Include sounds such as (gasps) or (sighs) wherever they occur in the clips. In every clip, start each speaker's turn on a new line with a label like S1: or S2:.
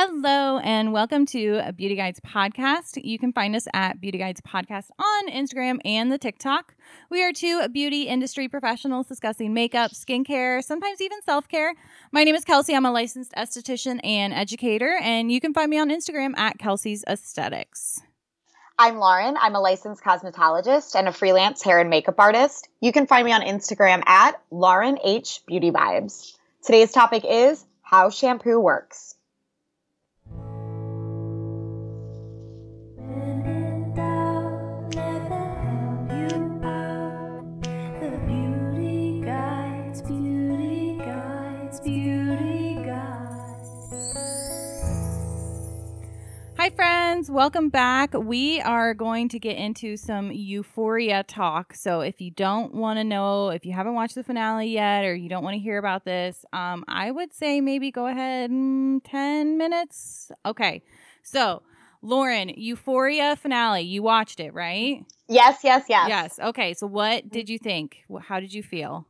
S1: Hello, and welcome to a Beauty Guides Podcast. You can find us at Beauty Guides Podcast on Instagram and the TikTok. We are two beauty industry professionals discussing makeup, skincare, sometimes even self care. My name is Kelsey. I'm a licensed esthetician and educator, and you can find me on Instagram at Kelsey's Aesthetics.
S2: I'm Lauren. I'm a licensed cosmetologist and a freelance hair and makeup artist. You can find me on Instagram at Lauren H Beauty Vibes. Today's topic is how shampoo works.
S1: Friends. Welcome back. We are going to get into some euphoria talk. So, if you don't want to know, if you haven't watched the finale yet, or you don't want to hear about this, um, I would say maybe go ahead mm, 10 minutes. Okay. So, Lauren, euphoria finale. You watched it, right?
S2: Yes, yes, yes.
S1: Yes. Okay. So, what did you think? How did you feel?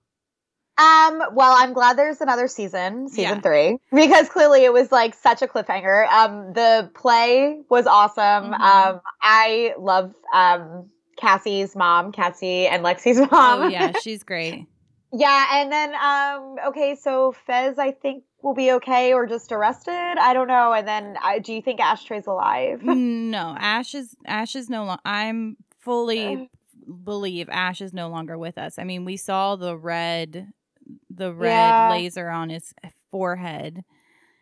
S2: Um, well, I'm glad there's another season, season
S1: Yeah.
S2: three, because clearly it was like such a cliffhanger. Um, the play was awesome.
S1: Mhm.
S2: Um, I love um Cassie's mom, Cassie and Lexi's (laughs) mom.
S1: Oh, yeah. She's great.
S2: Yeah, and then um okay, so Fez I think will be okay or just arrested. I don't know. And then I do you think Ashtray's alive? (laughs)
S1: no, Ash is Ash is no longer. I'm fully believe Ash is no longer with us. I mean, we saw the red, the red
S2: Yeah.
S1: laser on his forehead.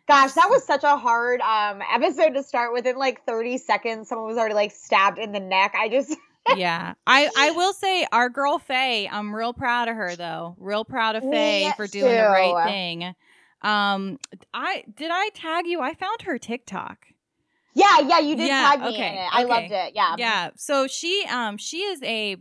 S2: Gosh, that was such a hard um episode to start within like 30 seconds. Someone was already like stabbed in the neck. I just (laughs)
S1: yeah, I I will say our girl Faye. I'm real proud of her though. Real proud of Faye
S2: Me
S1: for doing the right thing. Um, I did I tag you? I found her TikTok.
S2: Yeah, yeah, you did
S1: Yeah,
S2: tag me
S1: okay,
S2: in it. I
S1: okay.
S2: loved it. Yeah.
S1: yeah so she um she is a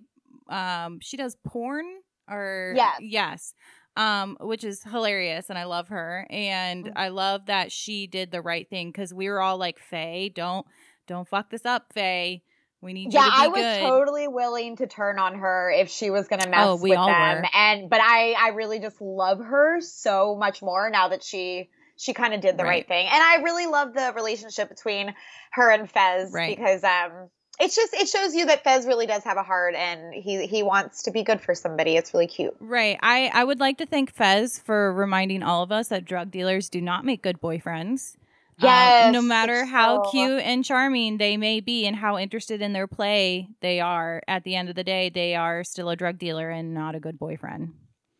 S1: um she does porn or
S2: Yes.
S1: yes um which is hilarious and i love her and
S2: Mhm.
S1: i love that she did the right thing because we were all like faye don't don't fuck this up faye we need
S2: Yeah,
S1: to
S2: I was
S1: good
S2: totally willing to turn on her if she was gonna mess
S1: Oh, we
S2: with
S1: all
S2: them.
S1: were.
S2: And but I I really just love her so much more now that she she kind of did the right.
S1: Right.
S2: thing. And I really love the relationship between her and Fez
S1: Right.
S2: because um it's just it shows you that Fez really does have a heart and he he wants to be good for somebody. It's really cute.
S1: right i i would like to thank fez for reminding all of us that drug dealers do not make good boyfriends Um,
S2: Yes,
S1: no matter how
S2: so-
S1: cute and charming they may be and how interested in their play they are, at the end of the day, they are still a drug dealer and not a good boyfriend.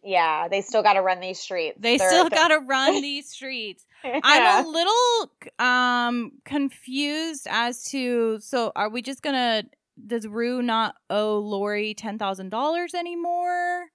S2: Yeah, they still got to run these streets.
S1: They
S2: They're-
S1: still got to (laughs) run these streets.
S2: Yeah.
S1: I'm a little um confused as to so are we just gonna does Rue not owe Laurie ten thousand dollars anymore?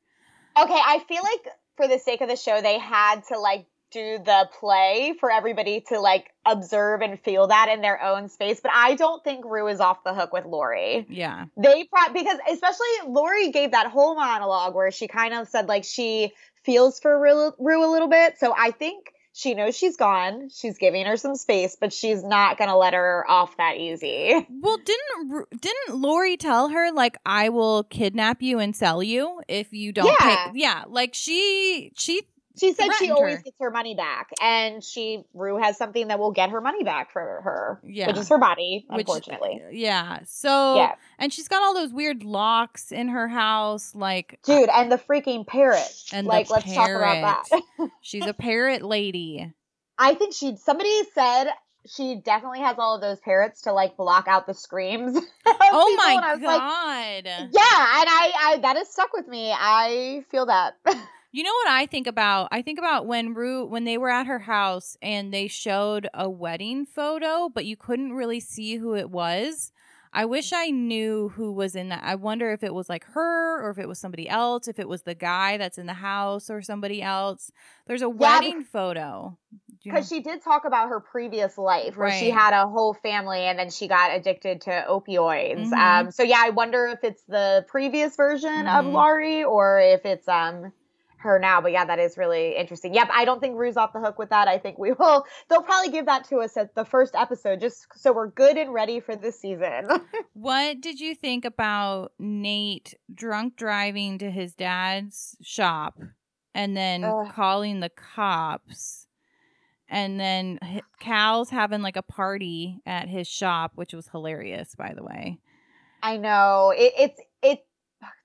S2: Okay, I feel like for the sake of the show, they had to like do the play for everybody to like observe and feel that in their own space. But I don't think Rue is off the hook with Laurie.
S1: Yeah.
S2: They pro- because especially Laurie gave that whole monologue where she kind of said like she feels for Rue, Rue a little bit. So I think she knows she's gone. She's giving her some space, but she's not gonna let her off that easy.
S1: Well, didn't didn't Laurie tell her like I will kidnap you and sell you if you don't
S2: Yeah.
S1: pay? Yeah, like she she
S2: She said she always
S1: her.
S2: gets her money back, and she Rue has something that will get her money back for her,
S1: Yeah.
S2: which is her body,
S1: which
S2: unfortunately.
S1: Uh, yeah. So
S2: Yeah,
S1: and she's got all those weird locks in her house, like uh,
S2: dude, and the freaking parrot.
S1: And the
S2: like, let's talk about that. (laughs)
S1: she's a parrot lady.
S2: I think she. Somebody said she definitely has all of those parrots to like block out the screams. (laughs)
S1: Oh my
S2: was like,
S1: god!
S2: yeah, and I, I that has stuck with me. I feel that. (laughs)
S1: You know what I think about? I think about when Rue when they were at her house and they showed a wedding photo, but you couldn't really see who it was. I wish I knew who was in that. I wonder if it was like her or if it was somebody else, if it was the guy that's in the house or somebody else. There's a wedding photo. You
S2: Because she did talk about her previous life, where she had a whole family and then she got addicted to opioids.
S1: Mhm.
S2: Um, so yeah, I wonder if it's the previous version of
S1: Mhm.
S2: Laurie or if it's um her now. But yeah, that is really interesting. Yep, I don't think Rue's off the hook with that. I think we will. (laughs) They'll probably give that to us at the first episode, just so we're good and ready for this season. (laughs)
S1: What did you think about Nate drunk driving to his dad's shop and then
S2: Ugh.
S1: calling the cops and then Cal's having like a party at his shop, which was hilarious, by the way.
S2: I know it, it's it.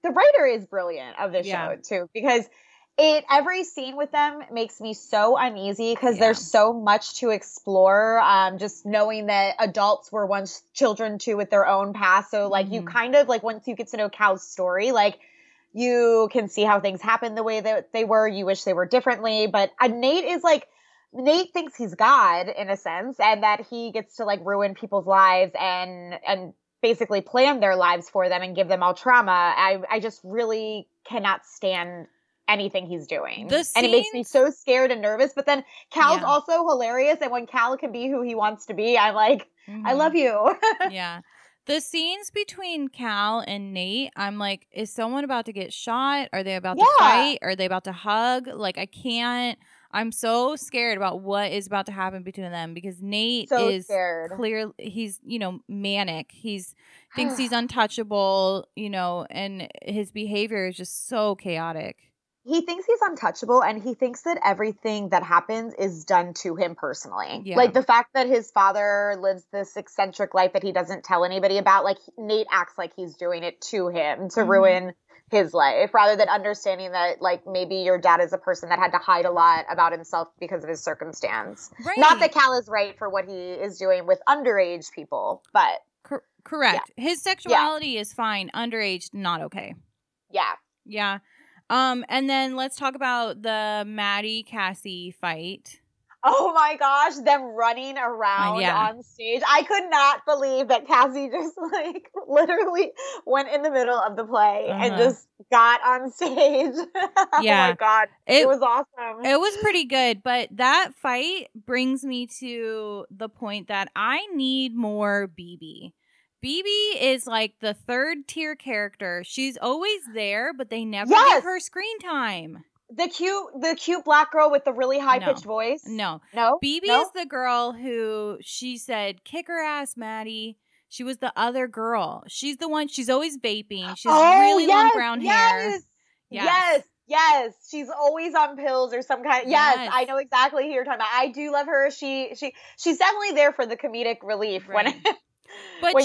S2: The writer is brilliant of this
S1: Yeah.
S2: show too because it every scene with them makes me so uneasy because
S1: Yeah.
S2: there's so much to explore. Um, just knowing that adults were once children too with their own past, so like you
S1: Mhm.
S2: kind of like once you get to know Cal's story, like you can see how things happened the way that they were. You wish they were differently, but uh, Nate is like. Nate thinks he's God in a sense, and that he gets to like ruin people's lives and and basically plan their lives for them and give them all trauma. I I just really cannot stand anything he's doing. And it makes me so scared and nervous. But then Cal's
S1: Yeah.
S2: also hilarious, and when Cal can be who he wants to be, I'm like, I
S1: Mhm.
S2: love you. (laughs)
S1: yeah. The scenes between Cal and Nate, I'm like, is someone about to get shot? Are they about to fight? Are they about to hug? Like, I can't. I'm so scared about what is about to happen between them because Nate
S2: so
S1: is
S2: scared.
S1: clear. He's you know manic. He's thinks he's (sighs) untouchable. You know, and his behavior is just so chaotic.
S2: He thinks he's untouchable and he thinks that everything that happens is done to him personally.
S1: Yeah.
S2: Like the fact that his father lives this eccentric life that he doesn't tell anybody about, like Nate acts like he's doing it to him to
S1: Mhm.
S2: ruin his life rather than understanding that like maybe your dad is a person that had to hide a lot about himself because of his circumstance.
S1: Right.
S2: Not that Cal is right for what he is doing with underage people, but
S1: Cor- correct. His sexuality is fine. Underage, not okay.
S2: yeah.
S1: Yeah. Um, and then let's talk about the Maddie Cassie fight.
S2: Oh my gosh, them running around
S1: yeah.
S2: on stage. I could not believe that Cassie (laughs) just like literally went in the middle of the play and
S1: Uh-huh.
S2: just got on stage. (laughs) oh
S1: Yeah.
S2: my god. It,
S1: It
S2: was awesome.
S1: it was pretty good, but that fight brings me to the point that I need more BB. BB is like the third tier character. She's always there, but they never
S2: Yes.
S1: give her screen time.
S2: the cute the cute black girl with the really high pitched
S1: No.
S2: voice.
S1: No.
S2: No.
S1: BB
S2: No?
S1: is the girl who she said, kick her ass, Maddie. She was the other girl. She's the one, she's always vaping. She has
S2: Oh,
S1: really long
S2: yes,
S1: brown hair.
S2: yes.
S1: Yes.
S2: Yes. Yes, she's always on pills or some kind. Yes,
S1: Yes.
S2: I know exactly who you're talking about. I do love her. She she she's definitely there for the comedic relief
S1: Right.
S2: When (laughs)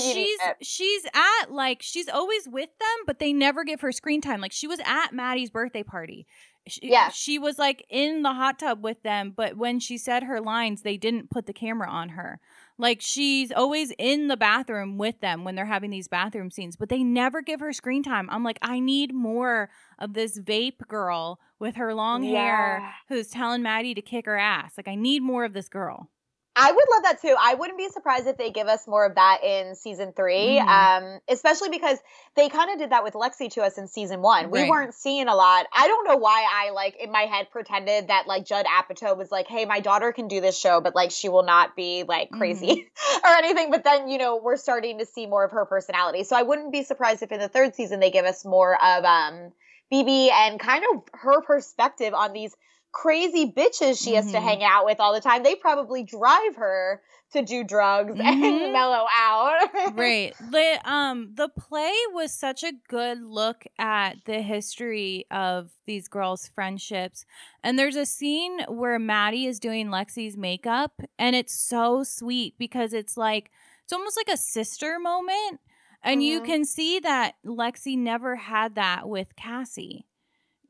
S2: need
S1: she's she's at like she's always with them, but they never give her screen time. Like she was at Maddie's birthday party. She,
S2: Yeah.
S1: she was like in the hot tub with them, but when she said her lines, they didn't put the camera on her. Like she's always in the bathroom with them when they're having these bathroom scenes, but they never give her screen time. I'm like, I need more of this vape girl with her long hair who's telling Maddie to kick her ass. Like I need more of this girl.
S2: I would love that too. I wouldn't be surprised if they give us more of that in season 3
S1: Mhm.
S2: um, especially because they kind of did that with Lexi to us in season one. We
S1: Right.
S2: weren't seeing a lot. I don't know why I like in my head pretended that like Judd Apatow was like, "Hey, my daughter can do this show, but like she will not be like crazy (laughs) or anything." But then you know we're starting to see more of her personality, so I wouldn't be surprised if in the third season they give us more of um BB and kind of her perspective on these crazy bitches she has to
S1: Mhm.
S2: hang out with all the time. They probably drive her to do drugs
S1: Mhm. (laughs)
S2: and mellow out.
S1: right (laughs) the um the play was such a good look at the history of these girls friendships and there's a scene where maddie is doing lexi's makeup and it's so sweet because it's like it's almost like a sister moment and you
S2: Mhm.
S1: can see that lexi never had that with cassie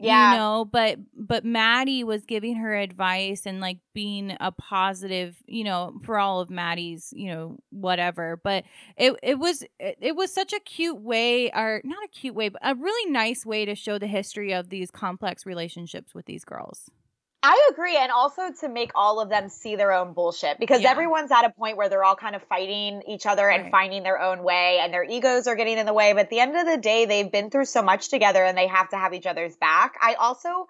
S2: Yeah.
S1: you know but but maddie was giving her advice and like being a positive you know for all of maddie's you know whatever but it it was it, it was such a cute way or not a cute way but a really nice way to show the history of these complex relationships with these girls
S2: I agree. And also to make all of them see their own bullshit because
S1: Yeah.
S2: everyone's at a point where they're all kind of fighting each other and
S1: Right.
S2: finding their own way and their egos are getting in the way. But at the end of the day, they've been through so much together and they have to have each other's back. I also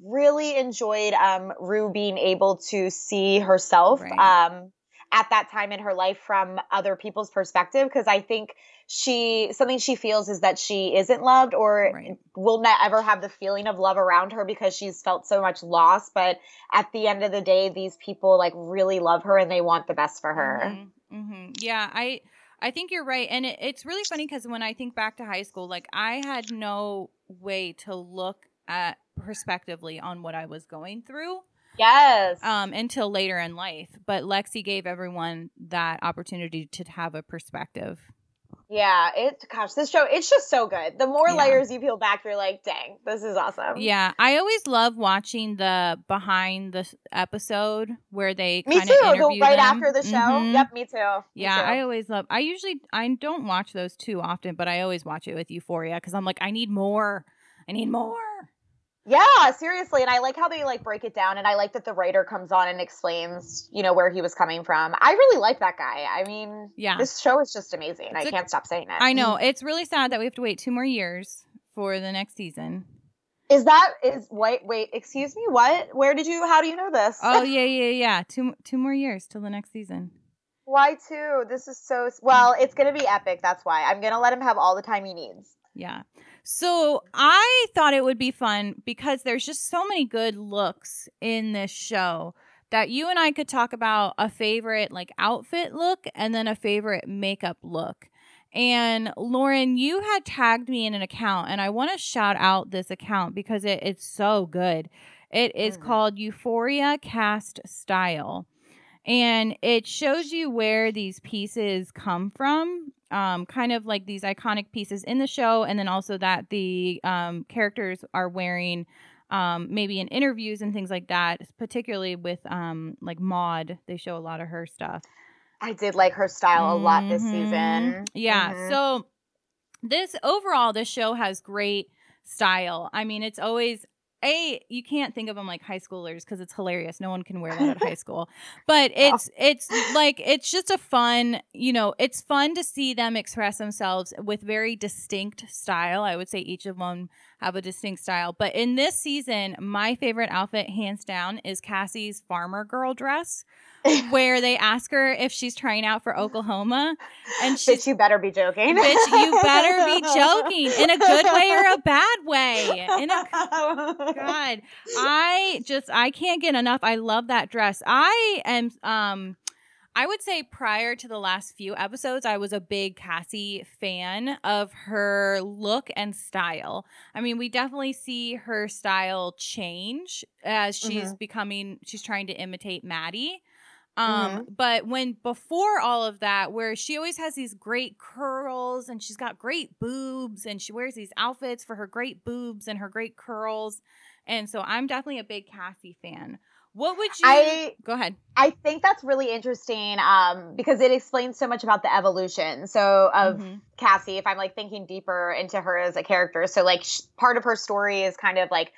S2: really enjoyed um, Rue being able to see herself
S1: Right.
S2: um, at that time in her life from other people's perspective because I think she something she feels is that she isn't loved or
S1: Right.
S2: will not ever have the feeling of love around her because she's felt so much loss but at the end of the day these people like really love her and they want the best for her
S1: Mhm, mhm. Yeah, I I think you're right, and it, it's really funny because when I think back to high school, like I had no way to look at perspectively on what I was going through.
S2: Yes.
S1: um, until later in life. But Lexi gave everyone that opportunity to have a perspective.
S2: Yeah, it gosh, this show it's just so good. The more
S1: Yeah.
S2: layers you peel back, you're like, dang, this is awesome.
S1: Yeah, I always love watching the behind the episode where they
S2: Me
S1: kind
S2: too.
S1: of
S2: The,
S1: interview
S2: right
S1: them.
S2: after the show.
S1: Mhm.
S2: Yep, me too. Me
S1: Yeah,
S2: too.
S1: I always love. I usually I don't watch those too often, but I always watch it with Euphoria because I'm like, I need more. I need more.
S2: Yeah, seriously. And I like how they like break it down and I like that the writer comes on and explains, you know, where he was coming from. I really like that guy. I mean,
S1: Yeah.
S2: this show is just amazing. I
S1: It's a-
S2: can't stop saying it.
S1: I know it's really sad that we have to wait two more years for the next season.
S2: Is that is wait wait, excuse me? What? Where did you how do you know this?
S1: Oh (laughs) yeah, yeah, yeah. Two two more years till the next season.
S2: Why two? This is so well, it's gonna be epic, that's why. I'm gonna let him have all the time he needs.
S1: Yeah. So I thought it would be fun because there's just so many good looks in this show that you and I could talk about a favorite like outfit look and then a favorite makeup look. And Lauren, you had tagged me in an account, and I want to shout out this account because it, it's so good. It is
S2: Mhm.
S1: called Euphoria Cast Style and it shows you where these pieces come from um, kind of like these iconic pieces in the show and then also that the um, characters are wearing um, maybe in interviews and things like that particularly with um, like Maude they show a lot of her stuff
S2: I did like her style a lot this
S1: Mhm.
S2: season.
S1: Yeah.
S2: Mhm.
S1: So this overall, this show has great style. I mean, it's always a you can't think of them like high schoolers because it's hilarious. No one can wear that at high (laughs) school. But oh. it's it's like it's just a fun, you know, it's fun to see them express themselves with very distinct style. I would say each of them have a distinct style. But in this season, my favorite outfit, hands down, is Cassie's farmer girl dress, (laughs) where they ask her if she's trying out for Oklahoma, and she's
S2: Bitch, you better be joking.
S1: Bitch, you better be (laughs) joking in a good way or a bad way. In a (laughs) God, I just I can't get enough. I love that dress. I am um I would say prior to the last few episodes, I was a big Cassie fan of her look and style. I mean, we definitely see her style change as she's becoming she's trying to imitate Maddie. Um, but when before all of that, where she always has these great curls and she's got great boobs and she wears these outfits for her great boobs and her great curls. And so I'm definitely a big Cassie fan. What would you
S2: I
S1: go ahead?
S2: I think that's really interesting um, because it explains so much about the evolution. So of
S1: Mhm.
S2: Cassie, if I'm like thinking deeper into her as a character, so like sh- part of her story is kind of like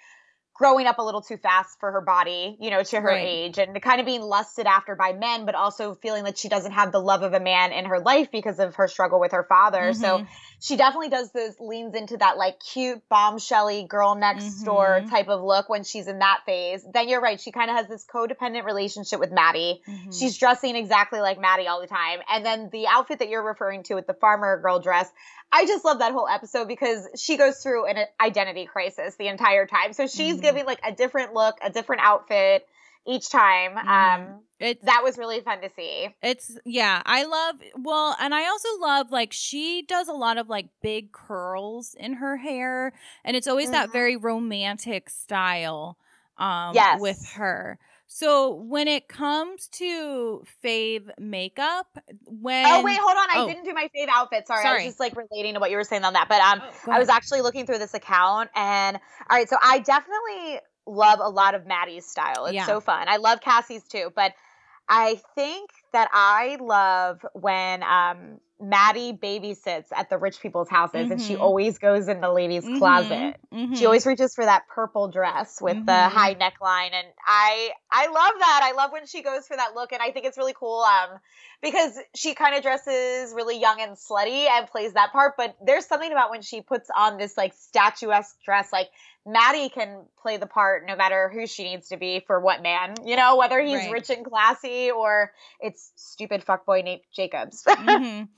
S2: growing up a little too fast for her body, you know, to her
S1: Right.
S2: age and kind of being lusted after by men, but also feeling that she doesn't have the love of a man in her life because of her struggle with her father. So
S1: Mhm.
S2: she definitely does those leans into that like cute bombshelly girl next door
S1: Mhm.
S2: type of look when she's in that phase. Then you're right, she kind of has this codependent relationship with Maddie.
S1: Mhm.
S2: She's dressing exactly like Maddie all the time. And then the outfit that you're referring to with the farmer girl dress, I just love that whole episode because she goes through an identity crisis the entire time. So she's. Giving like a different look, a different outfit each time.
S1: Mhm.
S2: Um
S1: it's
S2: that was really fun to see.
S1: It's yeah, I love well, and I also love like she does a lot of like big curls in her hair, and it's always that
S2: Mhm.
S1: very romantic style um
S2: Yes.
S1: with her. So when it comes to fave makeup, when
S2: oh wait, hold on. I
S1: oh.
S2: didn't do my fave outfit. Sorry. I
S1: Sorry.
S2: was just like relating to what you were saying on that. But um
S1: Oh,
S2: I was actually looking through this account and all right, so I definitely love a lot of Maddie's style. It's
S1: Yeah.
S2: so fun. I love Cassie's too, but I think that I love when um Maddie babysits at the rich people's houses and she
S1: Mhm.
S2: always goes in the ladies'
S1: Mhm,
S2: closet.
S1: mhm.
S2: She always reaches for that purple dress with the
S1: Mhm.
S2: high neckline and I I love that. I love when she goes for that look and I think it's really cool um because she kind of dresses really young and slutty and plays that part but there's something about when she puts on this like statuesque dress like Maddie can play the part no matter who she needs to be for what man, you know, whether he's
S1: Right.
S2: rich and classy or it's stupid fuckboy Nate Jacobs. (laughs)
S1: Mhm.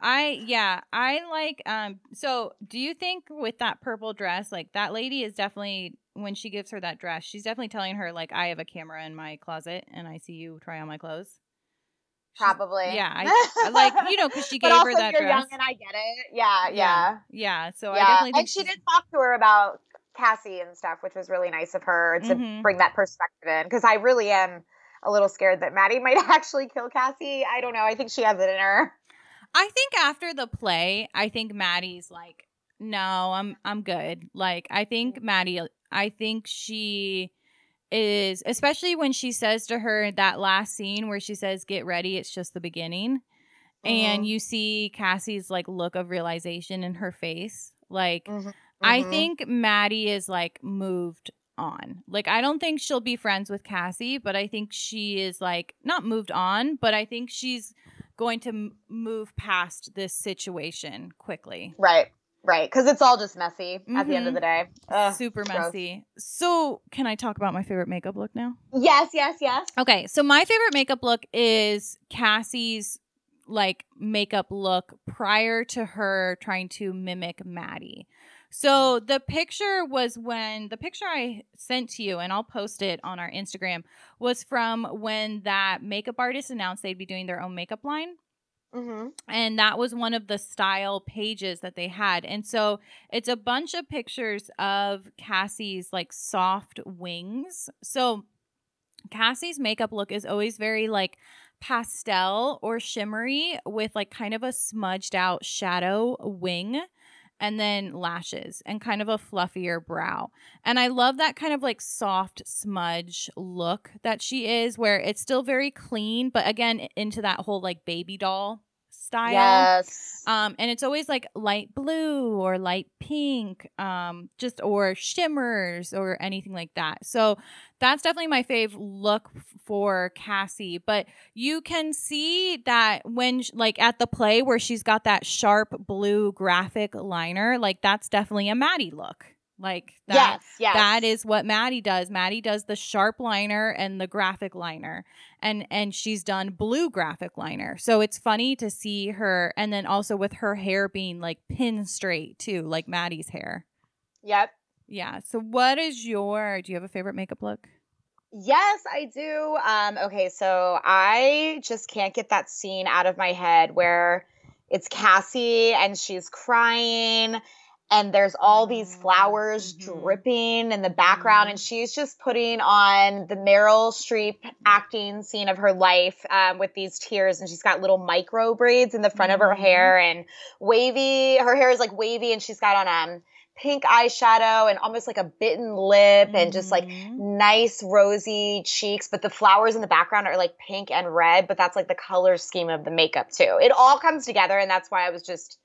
S1: I yeah, I like um so do you think with that purple dress, like that lady is definitely when she gives her that dress, she's definitely telling her like I have a camera in my closet and I see you try on my clothes. She's-
S2: Probably.
S1: Yeah, I, like you know cuz she (laughs) gave her that
S2: you're
S1: dress.
S2: young and I get it. Yeah, yeah.
S1: yeah. Yeah, so I definitely think
S2: and she did talk to her about Cassie and stuff, which was really nice of her to
S1: Mhm.
S2: bring that perspective in. Because I really am a little scared that Maddie (laughs) might actually kill Cassie. I don't know. I think she has it in her.
S1: I think after the play, I think Maddie's like, no, I'm I'm good. Like I think Maddie I think she is especially when she says to her that last scene where she says, Get ready, it's just the beginning. And
S2: Mhm.
S1: you see Cassie's like look of realization in her face. Like
S2: Mhm.
S1: I
S2: Mhm.
S1: think Maddie is like moved on. Like I don't think she'll be friends with Cassie, but I think she is like not moved on, but I think she's going to m- move past this situation quickly.
S2: Right. Right. Because it's all just messy at the end of the day. Ugh,
S1: Super
S2: gross.
S1: messy. So, can I talk about my favorite makeup look now?
S2: Yes, yes, yes.
S1: Okay, so my favorite makeup look is Cassie's like makeup look prior to her trying to mimic Maddie. So the picture was when the picture I sent to you, and I'll post it on our Instagram, was from when that makeup artist announced they'd be doing their own makeup line.
S2: Mm-hmm.
S1: and that was one of the style pages that they had. And so it's a bunch of pictures of cassie's like soft wings. So cassie's makeup look is always very like pastel or shimmery with like kind of a smudged out shadow wing and then lashes and kind of a fluffier brow. And I love that kind of like soft smudge look that she is, where it's still very clean, but again, into that whole like baby doll style.
S2: Yes.
S1: Um, and it's always like light blue or light pink, um, just or shimmers or anything like that. So that's definitely my fave look for Cassie. But you can see that when, like, at the play where she's got that sharp blue graphic liner, like, that's definitely a Maddie look. Like, that,
S2: yes. Yes.
S1: that is what Maddie does. Maddie does the sharp liner and the graphic liner. And and she's done blue graphic liner. So it's funny to see her and then also with her hair being like pin straight too, like Maddie's hair.
S2: Yep.
S1: Yeah. So what is your do you have a favorite makeup look?
S2: Yes, I do. Um, okay, so I just can't get that scene out of my head where it's Cassie and she's crying and there's all these flowers
S1: Mhm.
S2: dripping in the background
S1: Mhm.
S2: and she's just putting on the Meryl Streep acting scene of her life um, with these tears and she's got little micro braids in the front of her
S1: Mhm.
S2: hair and wavy her hair is like wavy and she's got on um pink eyeshadow and almost like a bitten lip and just like nice rosy cheeks, but the flowers in the background are like pink and red, but that's like the color scheme of the makeup too. It all comes together, and that's why I was just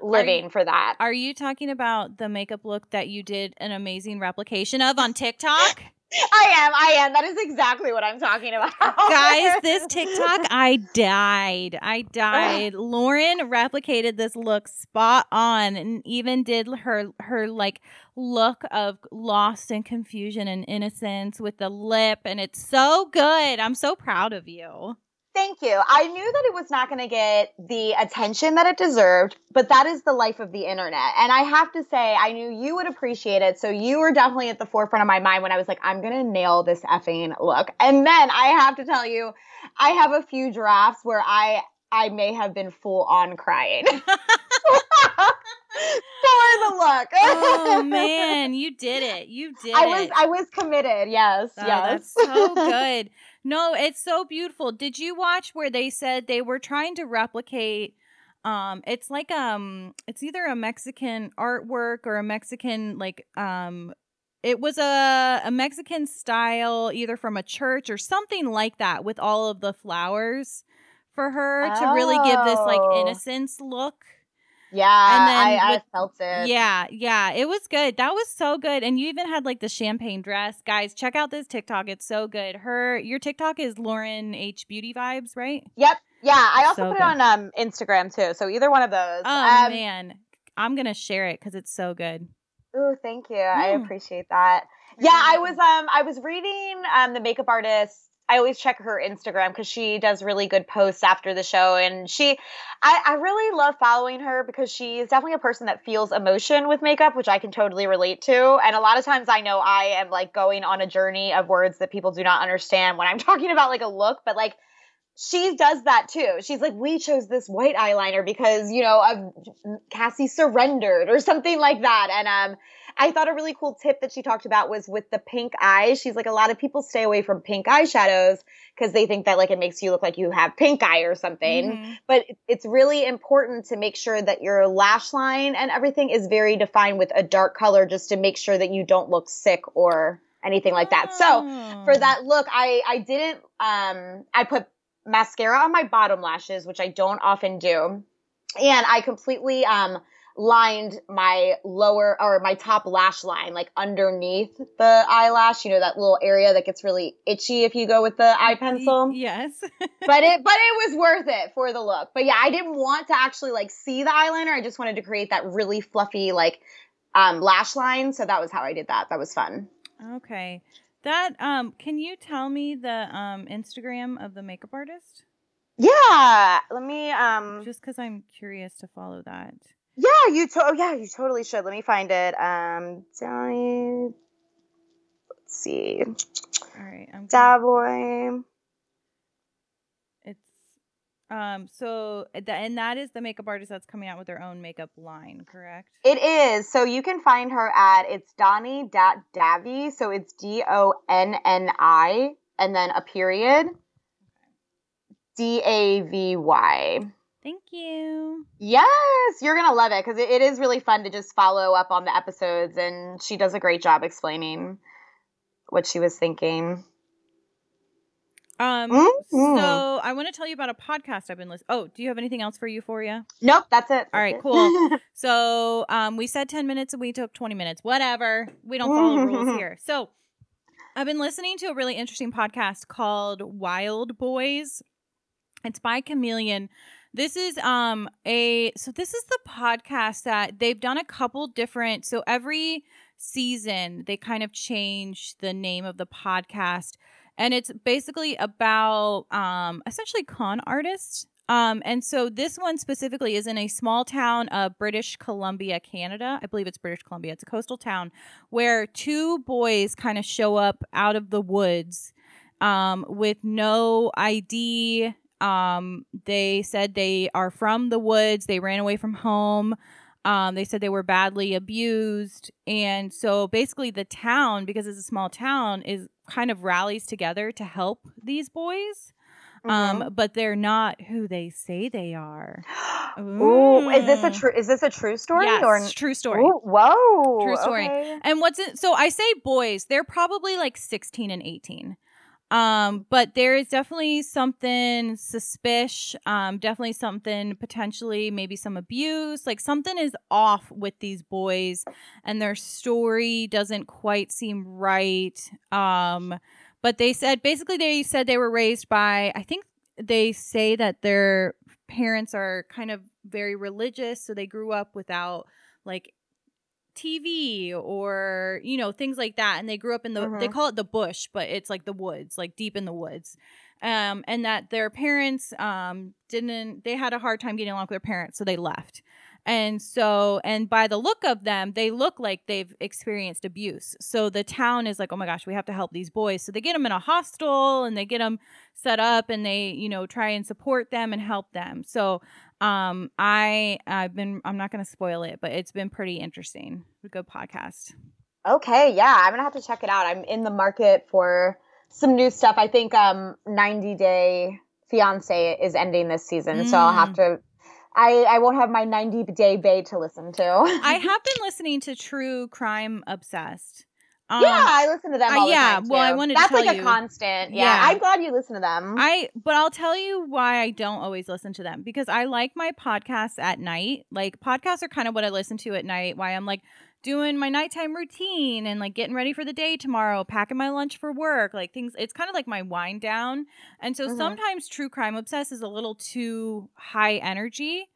S2: living for that.
S1: Are you talking about the makeup look that you did an amazing replication of on TikTok? (laughs)
S2: I am, I am. That is exactly what I'm talking about.
S1: Guys, this (laughs) TikTok, I died. I died. Lauren replicated this look spot on and even did her her like look of lost and confusion and innocence with the lip and it's so good. I'm so proud of you.
S2: Thank you. I knew that it was not going to get the attention that it deserved, but that is the life of the internet. And I have to say, I knew you would appreciate it. So you were definitely at the forefront of my mind when I was like, I'm going to nail this effing look. And then I have to tell you, I have a few drafts where I I may have been full on crying. (laughs) For the look. (laughs) (laughs)
S1: Oh man, you did it. You did
S2: I
S1: it.
S2: was I was committed. Yes.
S1: Oh,
S2: yes.
S1: That's so good. No, it's so beautiful. Did you watch where they said they were trying to replicate um it's like um it's either a Mexican artwork or a Mexican like um it was a a Mexican style either from a church or something like that with all of the flowers for her to really give this like
S2: Oh.
S1: innocence look.
S2: Yeah,
S1: And then
S2: I,
S1: with-
S2: I felt it.
S1: Yeah, yeah, it was good. That was so good. And you even had like the champagne dress. Guys, check out this TikTok. It's so good. Her your TikTok is Lauren H Beauty Vibes, right?
S2: Yep. Yeah, I also
S1: So
S2: put
S1: good.
S2: it on um Instagram too. So either one of those.
S1: Oh
S2: um,
S1: man. I'm gonna share it because it's so good.
S2: Oh, thank you. I
S1: Mm.
S2: appreciate that. Yeah, I was um I was reading um the makeup artist. I always check her Instagram because she does really good posts after the show, and she, I, I really love following her because she is definitely a person that feels emotion with makeup, which I can totally relate to. And a lot of times I know I am like going on a journey of words that people do not understand when I'm (laughs) talking about like a look, but like she does that too. She's like, we chose this white eyeliner because you know of Cassie surrendered or something like that, and um, I thought a really cool tip that she talked about was with the pink eyes. She's like, a lot of people stay away from pink eyeshadows because they think that like it makes you look like you have pink eye or something.
S1: Mhm.
S2: But it's really important to make sure that your lash line and everything is very defined with a dark color just to make sure that you don't look sick or anything like that. So for
S1: Oh.
S2: that look, I I didn't um I put mascara on my bottom lashes, which I don't often do. And I completely um lined my lower or my top lash line like underneath the eyelash, you know that little area that gets really itchy if you go with the eye pencil.
S1: Yes. (laughs)
S2: but it but it was worth it for the look. But yeah, I didn't want to actually like see the eyeliner. I just wanted to create that really fluffy like um lash line, so that was how I did that. That was fun.
S1: okay. That um can you tell me the um Instagram of the makeup artist?
S2: Yeah, let me um
S1: Just cuz I'm curious to follow that.
S2: Yeah, you to- oh yeah, you totally should. Let me find it. Um Donni let's see.
S1: All right. I'm
S2: Daboy.
S1: It's um so the, and that is the makeup artist that's coming out with their own makeup line, correct?
S2: It is. So you can find her at it's Donni Davy. So it's D O N N I and then a period. D A V Y.
S1: Thank you.
S2: Yes, you're gonna love it because it, it is really fun to just follow up on the episodes, and she does a great job explaining what she was thinking.
S1: Um
S2: Mhm.
S1: so I want to tell you about a podcast I've been listening. Oh, do you have anything else for Euphoria?
S2: Nope, that's it.
S1: All right,
S2: it.
S1: cool. (laughs) So, um we said 10 minutes and we took 20 minutes. Whatever. We don't follow rules (laughs) here. So, I've been listening to a really interesting podcast called Wild Boys. It's by Chameleon. This is um a so this is the podcast that they've done a couple different so every season they kind of change the name of the podcast and it's basically about um essentially con artists um and so this one specifically is in a small town of British Columbia Canada. I believe it's British Columbia. It's a coastal town where two boys kind of show up out of the woods um with no ID um they said they are from the woods they ran away from home um, they said they were badly abused. And so basically, the town, because it's a small town, is kind of rallies together to help these boys.
S2: Mhm.
S1: Um, but they're not who they say they are. (gasps)
S2: Ooh, is this a
S1: Mm.
S2: true? Is this a true story
S1: yes,
S2: or?
S1: true story.
S2: Ooh, whoa,
S1: True story.
S2: okay.
S1: And what's it? So I say boys, they're probably like 16 and 18. Um, but there is definitely something suspicious, um, definitely something potentially maybe some abuse, like something is off with these boys and their story doesn't quite seem right. Um, but they said basically they said they were raised by I think they say that their parents are kind of very religious, so they grew up without like TV or you know things like that and they grew up in the they
S2: Mhm.
S1: call it the bush but it's like the woods like deep in the woods um and that their parents um didn't they had a hard time getting along with their parents so they left. And so and by the look of them they look like they've experienced abuse. So the town is like oh my gosh we have to help these boys. So they get them in a hostel and they get them set up and they you know try and support them and help them. So um i i've been i'm not going to spoil it but it's been pretty interesting good podcast
S2: Okay, yeah, I'm gonna have to check it out. I'm in the market for some new stuff. I think um 90 Day Fiance is ending this season, so I'll have
S1: Mm.
S2: to. I I won't have my 90 Day Bay to listen to.
S1: i (laughs) have been listening to true crime obsessed um,
S2: yeah, I listen to them.
S1: uh,
S2: the
S1: yeah,
S2: time,
S1: well, I wanted to
S2: That's like
S1: you-
S2: a constant. Yeah,
S1: Yeah.
S2: I'm glad you listen to them.
S1: I but I'll tell you why I don't always listen to them because I like my podcasts at night. Like podcasts are kind of what I listen to at night. Why I'm like doing my nighttime routine and like getting ready for the day tomorrow, packing my lunch for work, like things. It's kind of like my wind down. And so
S2: Mhm.
S1: sometimes True Crime Obsessed is a little too high energy.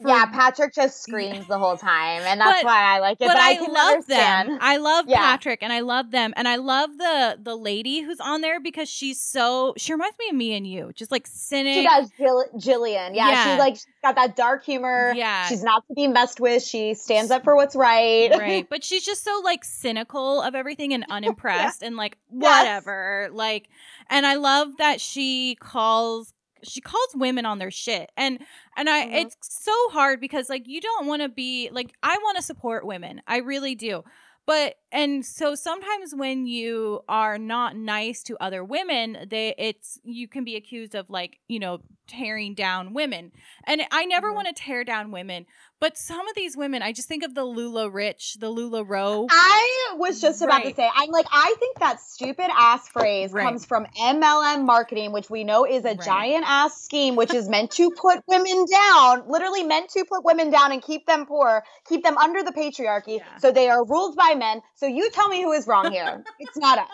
S1: For-
S2: yeah, Patrick just screams the whole time, and that's
S1: But-
S2: why I like it.
S1: but,
S2: But,
S1: I,
S2: can
S1: love
S2: understand.
S1: them. I love
S2: Yeah.
S1: Patrick and I love them. And I love the the lady who's on there because she's so she reminds me of me and you. Just like cynic.
S2: She does Jill- Gillian. Yeah,
S1: Yeah.
S2: she's like she's got that dark humor.
S1: Yeah.
S2: She's not to be messed with. She stands up for what's right.
S1: right but she's just so like cynical of everything and (laughs) unimpressed and like
S2: Yes.
S1: whatever like and i love that she calls she calls women on their shit and and i
S2: Mhm.
S1: it's so hard because like you don't want to be like i want to support women i really do but and so sometimes when you are not nice to other women they it's you can be accused of like you know tearing down women and i never
S2: Mhm.
S1: want to tear down women but some of these women i just think of the LuLaRich the LuLaRoe
S2: I was just about to say, I'm like, I think that stupid ass phrase
S1: Right.
S2: comes from MLM marketing, which we know is a
S1: Right.
S2: giant ass scheme, which is meant to put women down, literally meant to put women down and keep them poor, keep them under the patriarchy,
S1: Yeah.
S2: so they are ruled by men. So you tell me who is wrong here. it's not us.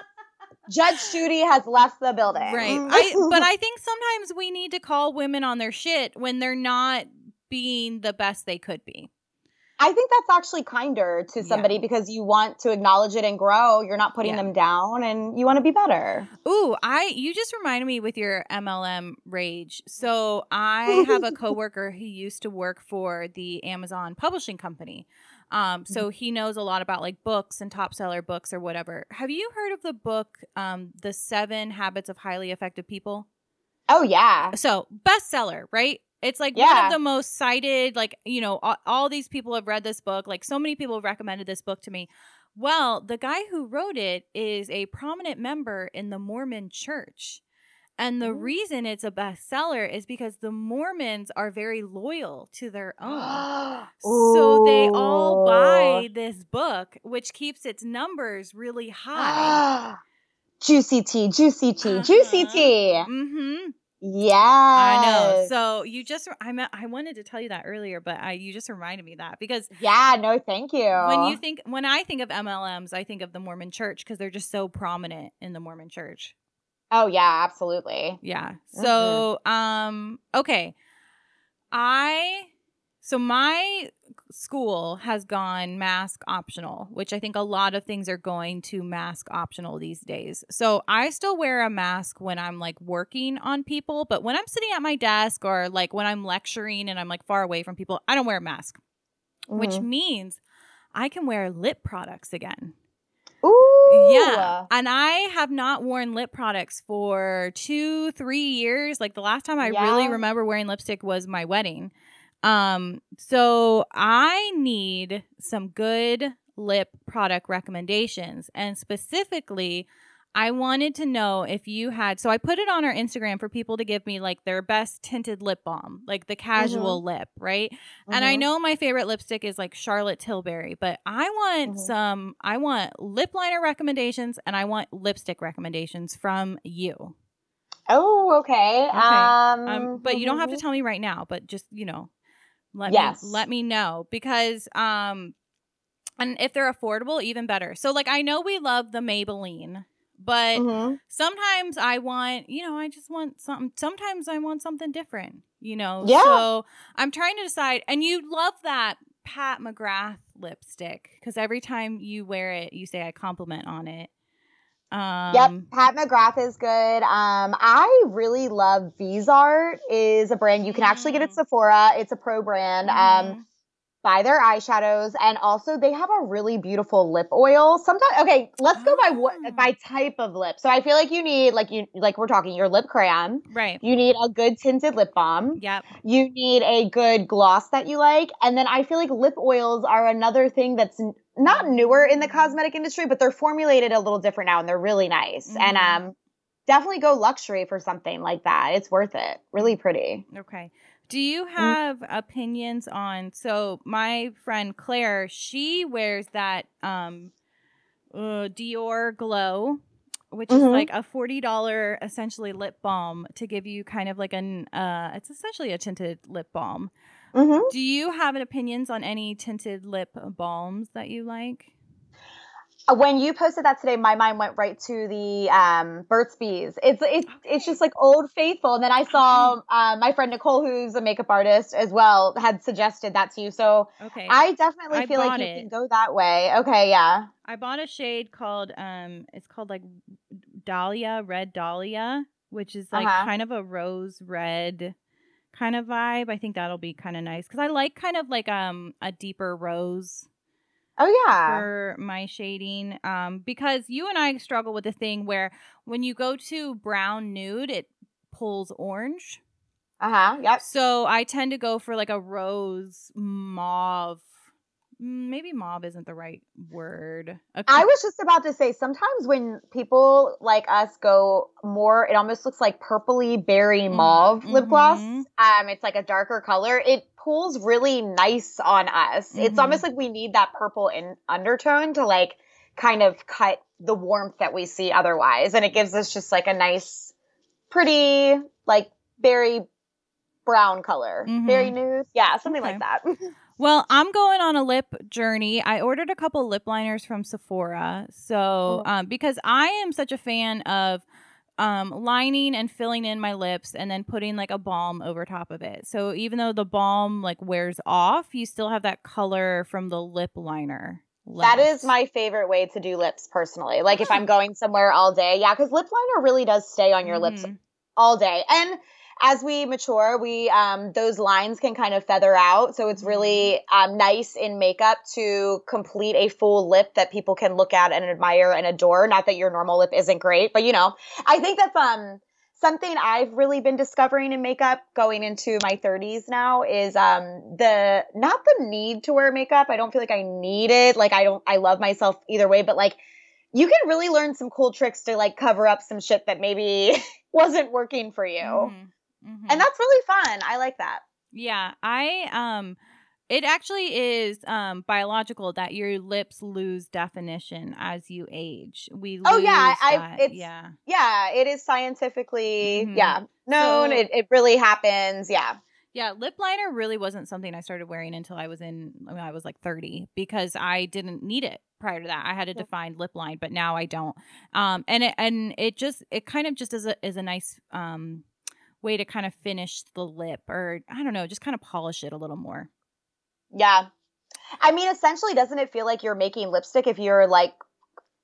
S2: Judge Judy has left the building.
S1: right. Mm. I, (laughs) but i think sometimes we need to call women on their shit when they're not being the best they could be
S2: I think that's actually kinder to
S1: Yeah.
S2: somebody because you want to acknowledge it and grow. You're not putting
S1: Yeah.
S2: them down and you want to be better.
S1: Ooh, I you just reminded me with your MLM rage. So I have a (laughs) coworker who used to work for the Amazon publishing company. Um, so he knows a lot about like books and top seller books or whatever. Have you heard of the book um, The Seven Habits of Highly Effective People?
S2: Oh, yeah.
S1: So bestseller, right? It's like one of the most cited, like, you know, all, all these people have read this book. Like, so many people have recommended this book to me. Well, the guy who wrote it is a prominent member in the Mormon church. And the reason it's a bestseller is because the Mormons are very loyal to their own. (gasps) So they all buy this book, which keeps its numbers really high. (gasps)
S2: juicy tea, juicy tea, juicy
S1: Uh-huh.
S2: tea.
S1: mm-hmm.
S2: Yeah.
S1: I know. So you just I meant I wanted to tell you that earlier, but I you just reminded me that because
S2: yeah, no, thank you.
S1: when you think when I think of MLMs, I think of the Mormon Church because they're just so prominent in the Mormon Church.
S2: oh yeah, absolutely.
S1: Yeah. So um okay. I so my school has gone mask optional, which I think a lot of things are going to mask optional these days. So I still wear a mask when I'm like working on people, but when I'm sitting at my desk or like when I'm lecturing and I'm like far away from people, I don't wear a mask, which
S2: Mhm.
S1: means I can wear lip products again.
S2: Ooh.
S1: Yeah. And I have not worn lip products for two, three years. Like the last time I really remember wearing lipstick was my wedding. Um, so I need some good lip product recommendations. And specifically, I wanted to know if you had so I put it on our Instagram for people to give me like their best tinted lip balm, like the casual lip, right? And I
S2: Mhm.
S1: know my favorite lipstick is like Charlotte Tilbury, but I want
S2: Mhm.
S1: some I want lip liner recommendations and I want lipstick recommendations from you.
S2: Oh, okay. Um,
S1: Um, but you don't have to
S2: mhm.
S1: tell me right now, but just, you know, let
S2: Yes.
S1: me let me know because um and if they're affordable, even better. So like I know we love the Maybelline, but
S2: Mhm.
S1: sometimes I want, you know, I just want something. Sometimes I want something different, you know.
S2: Yeah.
S1: So I'm trying to decide. And you love that Pat McGrath lipstick because every time you wear it, you say I compliment on it. Um,
S2: Yep, Pat McGrath is good. Um, I really love Viseart is a brand you can actually get at
S1: Mm.
S2: Sephora. It's a pro brand. Um,
S1: mhm.
S2: buy their eyeshadows and also they have a really beautiful lip oil. Sometimes okay, let's go by what
S1: Ah.
S2: by type of lip. So I feel like you need like you like we're talking your lip crayon.
S1: right.
S2: You need a good tinted lip balm.
S1: Yep.
S2: You need a good gloss that you like. And then I feel like lip oils are another thing that's not newer in the cosmetic industry, but they're formulated a little different now and they're really nice. And
S1: Mhm.
S2: um definitely go luxury for something like that. It's worth it. Really pretty.
S1: Okay. Do you
S2: Mm.
S1: have opinions on so my friend Claire, she wears that um uh, Dior Glow, which is
S2: Mhm.
S1: like a $40 essentially lip balm to give you kind of like an uh it's essentially a tinted lip balm.
S2: Hmm
S1: Do you have an opinions on any tinted lip balms that you like?
S2: Uh, When you posted that today, my mind went right to the um, Burt's Bees. It's it's it's just like old faithful. And then I saw uh, my friend Nicole, who's a makeup artist as well, had suggested that to you. So
S1: Okay.
S2: I definitely
S1: I
S2: feel like you
S1: it.
S2: can go that way. Okay, yeah.
S1: I bought a shade called um it's called like Dahlia, Red Dahlia, which is like
S2: Uh-huh.
S1: kind of a rose red kind of vibe. I think that'll be kind of nice cuz I like kind of like um a deeper rose
S2: Oh yeah.
S1: for my shading um because you and I struggle with the thing where when you go to brown nude it pulls orange.
S2: Uh huh. Yep.
S1: So I tend to go for like a rose mauve maybe mauve isn't the right word. A
S2: I was just about to say sometimes when people like us go more, it almost looks like purpley berry
S1: Mm,
S2: mauve lip gloss.
S1: mhm.
S2: Um, it's like a darker color. It pulls really nice on us. It's
S1: Mhm.
S2: almost like we need that purple in undertone to like kind of cut the warmth that we see otherwise, and it gives us just like a nice, pretty like berry brown color,
S1: Mhm.
S2: berry nude, yeah, something
S1: Okay.
S2: like that. (laughs)
S1: Well, I'm going on a lip journey. I ordered a couple lip liners from Sephora. So, um, because I am such a fan of um, lining and filling in my lips and then putting like a balm over top of it. So, even though the balm like wears off, you still have that color from the lip liner.
S2: That is my favorite way to do lips personally. Like if
S1: Oh.
S2: I'm going somewhere all day. Yeah, because lip liner really does stay on your lips
S1: Mhm.
S2: all day. And as we mature, we um those lines can kind of feather out. So it's really um nice in makeup to complete a full lip that people can look at and admire and adore. Not that your normal lip isn't great, but you know, I think that's um something I've really been discovering in makeup going into my 30s now is um the not the need to wear makeup. I don't feel like I need it. Like I don't I love myself either way, but like you can really learn some cool tricks to like cover up some shit that maybe (laughs) wasn't working for you.
S1: Mhm. Mhm.
S2: And that's really fun. I like that.
S1: Yeah, I um it actually is um biological that your lips lose definition as you age. We lose
S2: Oh, yeah, I- it's-
S1: yeah.
S2: Yeah, it is scientifically
S1: Mhm.
S2: yeah, known.
S1: So-
S2: it it really happens. Yeah.
S1: Yeah, lip liner really wasn't something I started wearing until I was in when I was like 30 because I didn't need it prior to that. I had a defined lip line, but now I don't. Um and it and it just it kind of just is a is a nice um way to kind of finish the lip or I don't know, just kind of polish it a little more.
S2: Yeah. I mean, essentially, doesn't it feel like you're making lipstick if you're like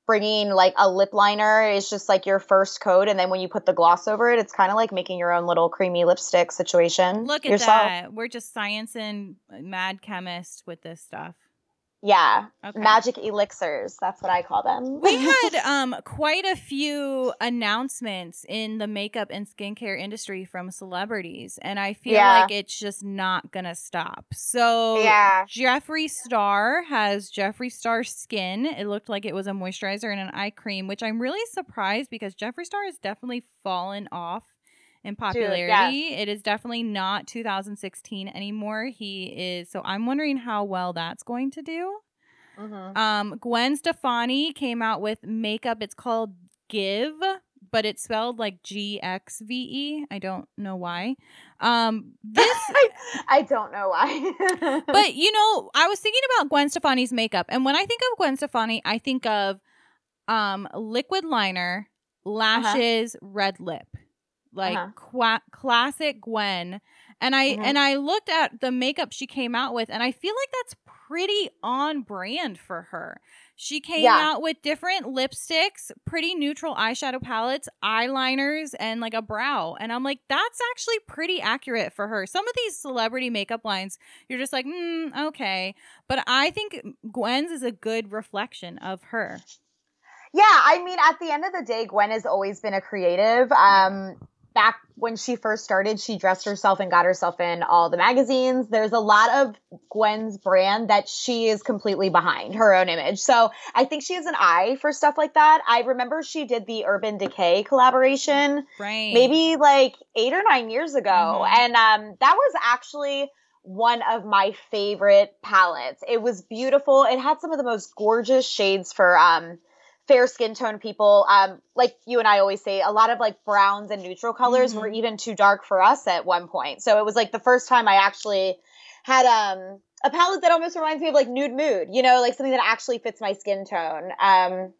S2: bringing like a lip liner is just like your first coat, and then when you put the gloss over it, it's kind of like making your own little creamy lipstick situation.
S1: Look at
S2: yourself.
S1: that. We're just science and uh, mad chemist with this stuff.
S2: Yeah,
S1: Okay.
S2: magic elixirs. That's what I call them. (laughs)
S1: we had um quite a few announcements in the makeup and skincare industry from celebrities and i feel
S2: Yeah.
S1: like it's just not gonna stop so
S2: Yeah.
S1: jeffree star has jeffree star skin it looked like it was a moisturizer and an eye cream which i'm really surprised because jeffree star has definitely fallen off in popularity it is definitely not 2016 anymore he is so i'm wondering how well that's going to do
S2: Mhm.
S1: um, Gwen Stefani came out with makeup. It's called Give, but it's spelled like G X V E. I don't know why. Um, this,
S2: I, (laughs) I don't know why. (laughs)
S1: but you know, I was thinking about Gwen Stefani's makeup, and when I think of Gwen Stefani, I think of um liquid liner, lashes, red lip, like
S2: Uh-huh.
S1: qua- classic Gwen. And I
S2: Mhm.
S1: and I looked at the makeup she came out with, and I feel like that's pretty on brand for her. She came
S2: Yeah.
S1: out with different lipsticks, pretty neutral eyeshadow palettes, eyeliners, and like a brow. And I'm like, that's actually pretty accurate for her. Some of these celebrity makeup lines, you're just like, mm, okay. But I think Gwen's is a good reflection of her.
S2: Yeah, I mean, at the end of the day, Gwen has always been a creative. Um, back when she first started, she dressed herself and got herself in all the magazines. There's a lot of Gwen's brand that she is completely behind her own image. So I think she has an eye for stuff like that. I remember she did the Urban Decay collaboration
S1: Right.
S2: maybe like eight or nine years ago.
S1: Mhm.
S2: And um, that was actually one of my favorite palettes. It was beautiful. It had some of the most gorgeous shades for um, fair skin tone people. Um, like you and I always say, a lot of like browns and neutral colors
S1: Mhm.
S2: were even too dark for us at one point. So it was like the first time I actually had um, a palette that almost reminds me of like nude mood, you know, like something that actually fits my skin tone. Um,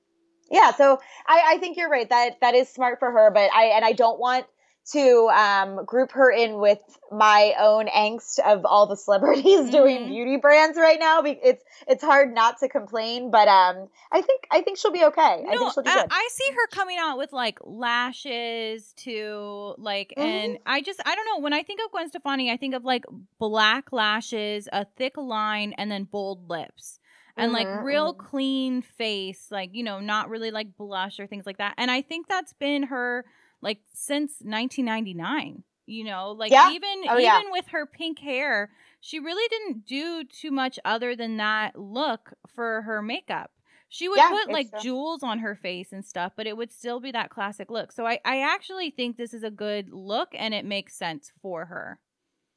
S2: yeah, so I, I think you're right. That that is smart for her, but I and I don't want to um, group her in with my own angst of all the celebrities (laughs) doing
S1: Mhm.
S2: beauty brands right now. It's it's hard not to complain, but um, I think I think she'll be okay. I think she'll do good.
S1: I see her coming out with like lashes to like, and
S2: Mm-hmm.
S1: I just I don't know. When I think of Gwen Stefani, I think of like black lashes, a thick line, and then bold lips. And like
S2: Mhm,
S1: real
S2: mhm.
S1: clean face, like you know, not really like blush or things like that. And I think that's been her like since 1999. You know, like
S2: Yeah.
S1: even
S2: Oh,
S1: even
S2: yeah.
S1: with her pink hair, she really didn't do too much other than that look for her makeup. She would
S2: Yeah,
S1: put like jewels on her face and stuff, but it would still be that classic look. So I, I actually think this is a good look and it makes sense for her.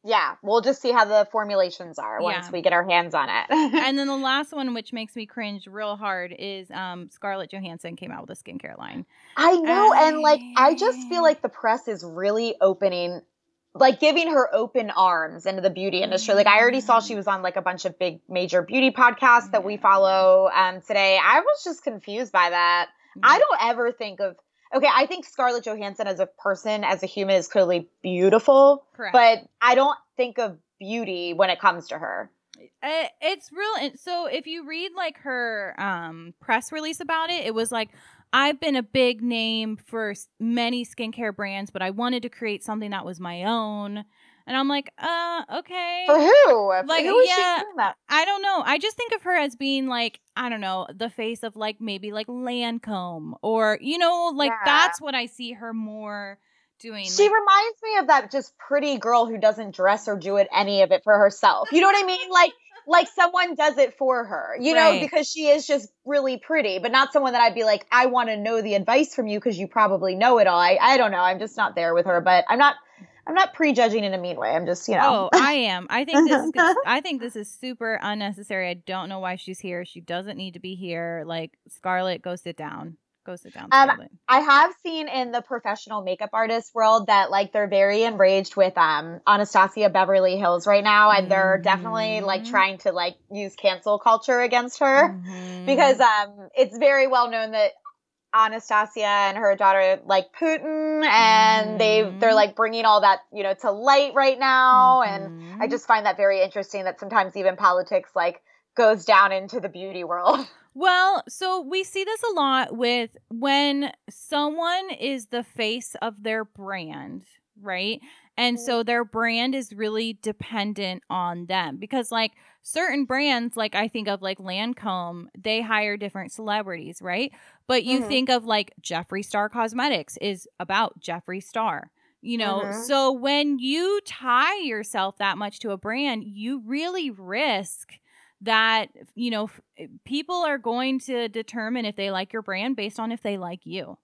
S2: Yeah, we'll just see how the formulations are once
S1: Yeah.
S2: we get our hands on it. (laughs)
S1: and then the last one, which makes me cringe real hard, is um, Scarlett Johansson came out with a skincare line.
S2: I know, and like I just feel like the press is really opening, like giving her open arms into the beauty industry. Like I already saw she was on like a bunch of big major beauty podcasts that we follow um, today. I was just confused by that. I don't ever think of. Okay, I think Scarlett Johansson as a person, as a human, is clearly beautiful,
S1: Correct.
S2: but I don't think of beauty when it comes to her.
S1: Uh, it's real so if you read like her um press release about it it was like i've been a big name for many skincare brands but i wanted to create something that was my own and i'm like uh okay
S2: For who?
S1: Like,
S2: who is
S1: yeah. i don't know i just think of her as being like i don't know the face of like maybe like lancome or you know like
S2: Yeah.
S1: that's what i see her more doing
S2: She
S1: like-
S2: reminds me of that just pretty girl who doesn't dress or do it any of it for herself. You know what I mean? Like (laughs) like someone does it for her. You know,
S1: Right.
S2: because she is just really pretty, but not someone that I'd be like, I want to know the advice from you because you probably know it all. I, I don't know. I'm just not there with her, but I'm not I'm not prejudging in a mean way. I'm just, you know.
S1: Oh, I am. I think this. Is, (laughs) I think this is super unnecessary. I don't know why she's here. She doesn't need to be here. Like Scarlett, go sit down. Go sit down,
S2: Um, I have seen in the professional makeup artist world that like they're very enraged with um Anastasia Beverly Hills right now and they're definitely like
S1: Mhm.
S2: trying to like use cancel culture against her
S1: Mhm.
S2: because um it's very well known that Anastasia and her daughter like Putin and they they're
S1: Mhm.
S2: like bringing all that you know to light right now and I
S1: Mhm.
S2: just find that very interesting that sometimes even politics like goes down into the beauty world. (laughs)
S1: Well, so we see this a lot with when someone is the face of their brand, right? And so their brand is really dependent on them because, like, certain brands, like I think of like Lancome, they hire different celebrities, right? But you
S2: Mhm.
S1: think of like Jeffree Star Cosmetics is about Jeffree Star. You know,
S2: Mhm.
S1: so when you tie yourself that much to a brand, you really risk that you know f- people are going to determine if they like your brand based on if they like you.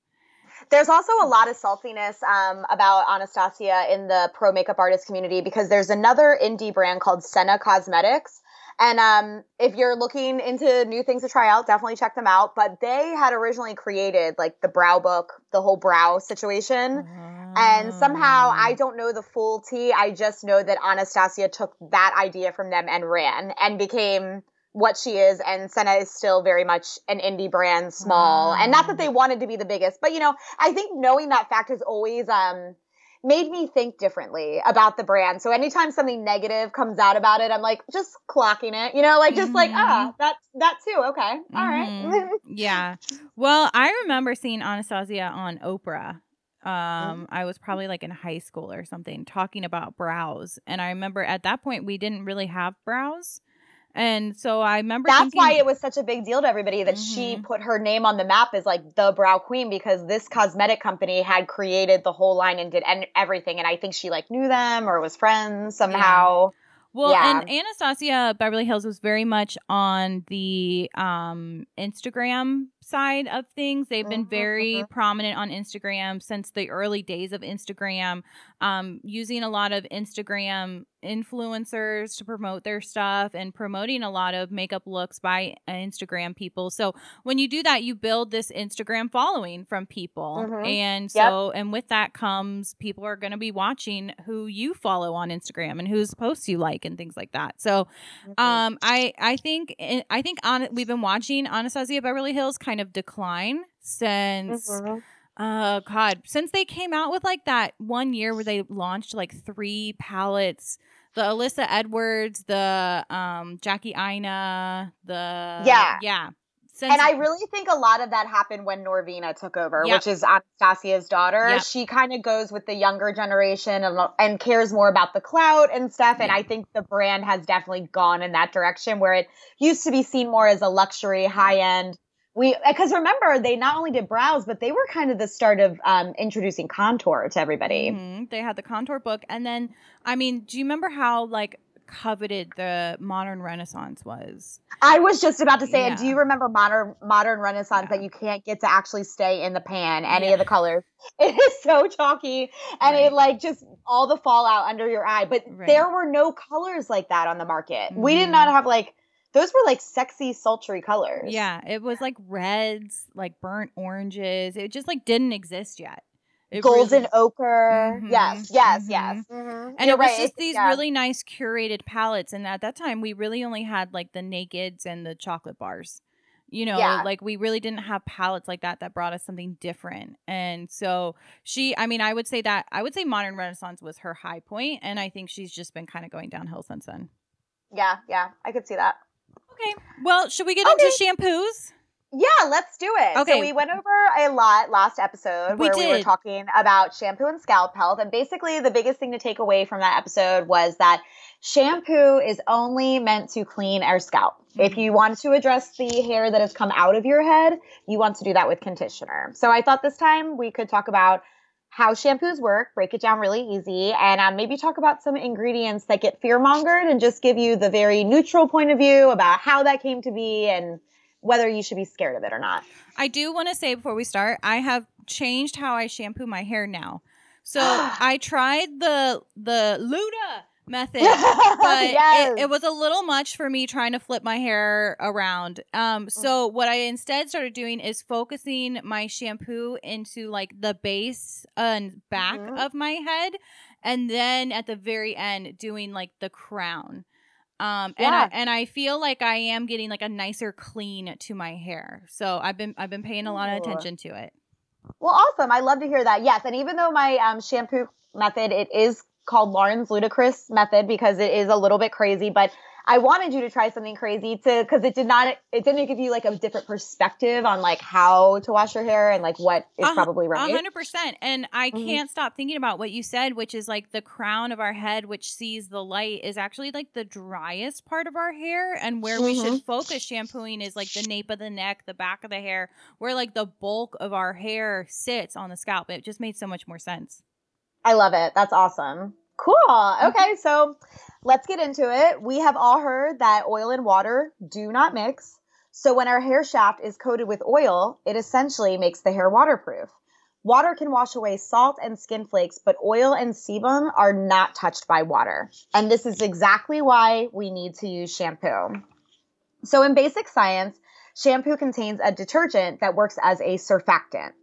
S2: There's also a lot of saltiness um, about Anastasia in the pro makeup artist community because there's another indie brand called Senna Cosmetics. And um, if you're looking into new things to try out, definitely check them out. But they had originally created like the brow book, the whole brow situation. And somehow I
S1: Mm.
S2: don't know the full tea. I just know that Anastasia took that idea from them and ran and became what she is. And Senna is still very much an indie brand, small. And not that they wanted to be the biggest, but you know, I think knowing that fact has always um made me think differently about the brand. So anytime something negative comes out about it, I'm like just clocking it, you know, like just like,
S1: Mhm.
S2: ah, that's that too. Okay. All right.
S1: Mhm. yeah. Well, I remember seeing Anastasia on Oprah.
S2: Mm-hmm.
S1: Um, I was probably like in high school or something talking about brows. And I remember at that point we didn't really have brows. And so I remember
S2: That's
S1: thinking,
S2: why it was such a big deal to everybody that she
S1: Mhm.
S2: put her name on the map as like the brow queen because this cosmetic company had created the whole line and did en- everything. And I think she like knew them or was friends somehow.
S1: Well,
S2: Yeah.
S1: and Anastasia Beverly Hills was very much on the um, Instagram side of things. They've been
S2: Mhm,
S1: very
S2: mhm.
S1: prominent on Instagram since the early days of Instagram, um, using a lot of Instagram influencers to promote their stuff and promoting a lot of makeup looks by uh, Instagram people. So when you do that, you build this Instagram following from people.
S2: Mhm.
S1: And
S2: Yep.
S1: so, and with that comes people are going to be watching who you follow on Instagram and whose posts you like and things like that. So,
S2: Mm-hmm.
S1: um, I I think I think on we've been watching Anastasia Beverly Hills kind of decline since
S2: Mhm.
S1: uh God since they came out with like that one year where they launched like three palettes. The Alyssa Edwards, the um Jackie Aina, the
S2: Yeah.
S1: yeah. Since,
S2: And I really think a lot of that happened when Norvina took over,
S1: Yep.
S2: which is Anastasia's daughter.
S1: Yep.
S2: She kind of goes with the younger generation and, and cares more about the clout and stuff. And
S1: Yeah.
S2: I think the brand has definitely gone in that direction where it used to be seen more as a luxury, high end, we because remember they not only did brows but they were kind of the start of um, introducing contour to everybody
S1: hmm They had the contour book, and then I mean, do you remember how like coveted the modern Renaissance was?
S2: i was just about to say and do you remember modern modern renaissance
S1: Yeah.
S2: that you can't get to actually stay in the pan any
S1: Yeah.
S2: of the colors (laughs) it is so chalky and
S1: Right.
S2: it like just all the fallout under your eye but
S1: Right.
S2: there were no colors like that on the market we did not have like those were like sexy sultry colors
S1: Yeah, it was like reds, like burnt oranges. It just like didn't exist yet. It
S2: golden
S1: really-
S2: ochre
S1: Mhm,
S2: yes yes
S1: mhm.
S2: yes Mhm.
S1: and
S2: You're
S1: it was
S2: right,
S1: just these
S2: yeah.
S1: really nice curated palettes. And at that time, we really only had like the nakeds and the chocolate bars. You know,
S2: Yeah.
S1: like we really didn't have palettes like that that brought us something different. And so she, I mean, I would say that I would say modern Renaissance was her high point, and I think she's just been kind of going downhill since then.
S2: yeah yeah i could see that
S1: Okay, well, should we get
S2: Okay.
S1: into shampoos?
S2: Yeah, let's do it.
S1: Okay.
S2: So we went over a lot last episode
S1: We
S2: where we were talking about shampoo and scalp health. And basically the biggest thing to take away from that episode was that shampoo is only meant to clean our scalp. If
S1: Mm-hmm.
S2: you want to address the hair that has come out of your head, you want to do that with conditioner. So I thought this time we could talk about how shampoos work, break it down really easy, and um, maybe talk about some ingredients that get fear mongered and just give you the very neutral point of view about how that came to be and whether you should be scared of it or not.
S1: I do want to say before we start, I have changed how I shampoo my hair now. So (gasps) I tried the the Luda method, (laughs) but
S2: Yes.
S1: it, it was a little much for me trying to flip my hair around. Um, so what I instead started doing is focusing my shampoo into like the base and back
S2: Mhm.
S1: of my head, and then at the very end doing like the crown. Um, and I and I feel like I am getting like a nicer clean to my hair. So I've been I've been paying a lot of attention to it.
S2: Well, awesome. I love to hear that. Yes, and even though my um, shampoo method it is called Laurie's Ludicrous method because it is a little bit crazy, but I wanted you to try something crazy to because it did not it didn't give you like a different perspective on like how to wash your hair and like what is
S1: Uh-huh,
S2: probably right.
S1: hundred percent. And I
S2: Mhm.
S1: can't stop thinking about what you said, which is like the crown of our head, which sees the light, is actually like the driest part of our hair. And where we
S2: Mm-hmm.
S1: should focus shampooing is like the nape of the neck, the back of the hair, where like the bulk of our hair sits on the scalp. It just made so much more sense.
S2: I love it. That's awesome. Cool. Okay, so let's get into it. We have all heard that oil and water do not mix. So when our hair shaft is coated with oil, it essentially makes the hair waterproof. Water can wash away salt and skin flakes, but oil and sebum are not touched by water. And this is exactly why we need to use shampoo. So in basic science, shampoo contains a detergent that works as a surfactant.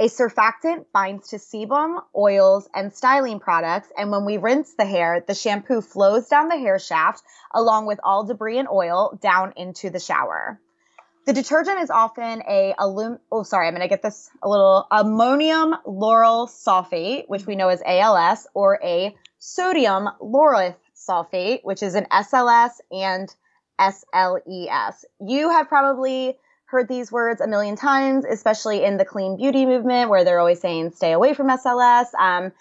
S2: A surfactant binds to sebum, oils, and styling products, and when we rinse the hair, the shampoo flows down the hair shaft along with all debris and oil down into the shower. The detergent is often a alum oh sorry, I'm going to get this a little ammonium lauryl sulfate, which we know as ALS, or a sodium lauryl sulfate, which is an SLS and SLES. You have probably heard these words a million times, especially in the clean beauty movement where they're always saying stay away from SLS. Um,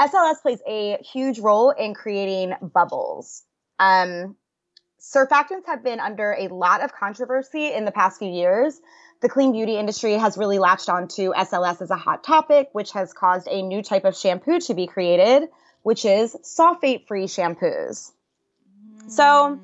S2: SLS plays a huge role in creating bubbles. Um, surfactants have been under a lot of controversy in the past few years. The clean beauty industry has really latched onto SLS as a hot topic, which has caused a new type of shampoo to be created, which is sulfate free shampoos. So,
S1: Mm.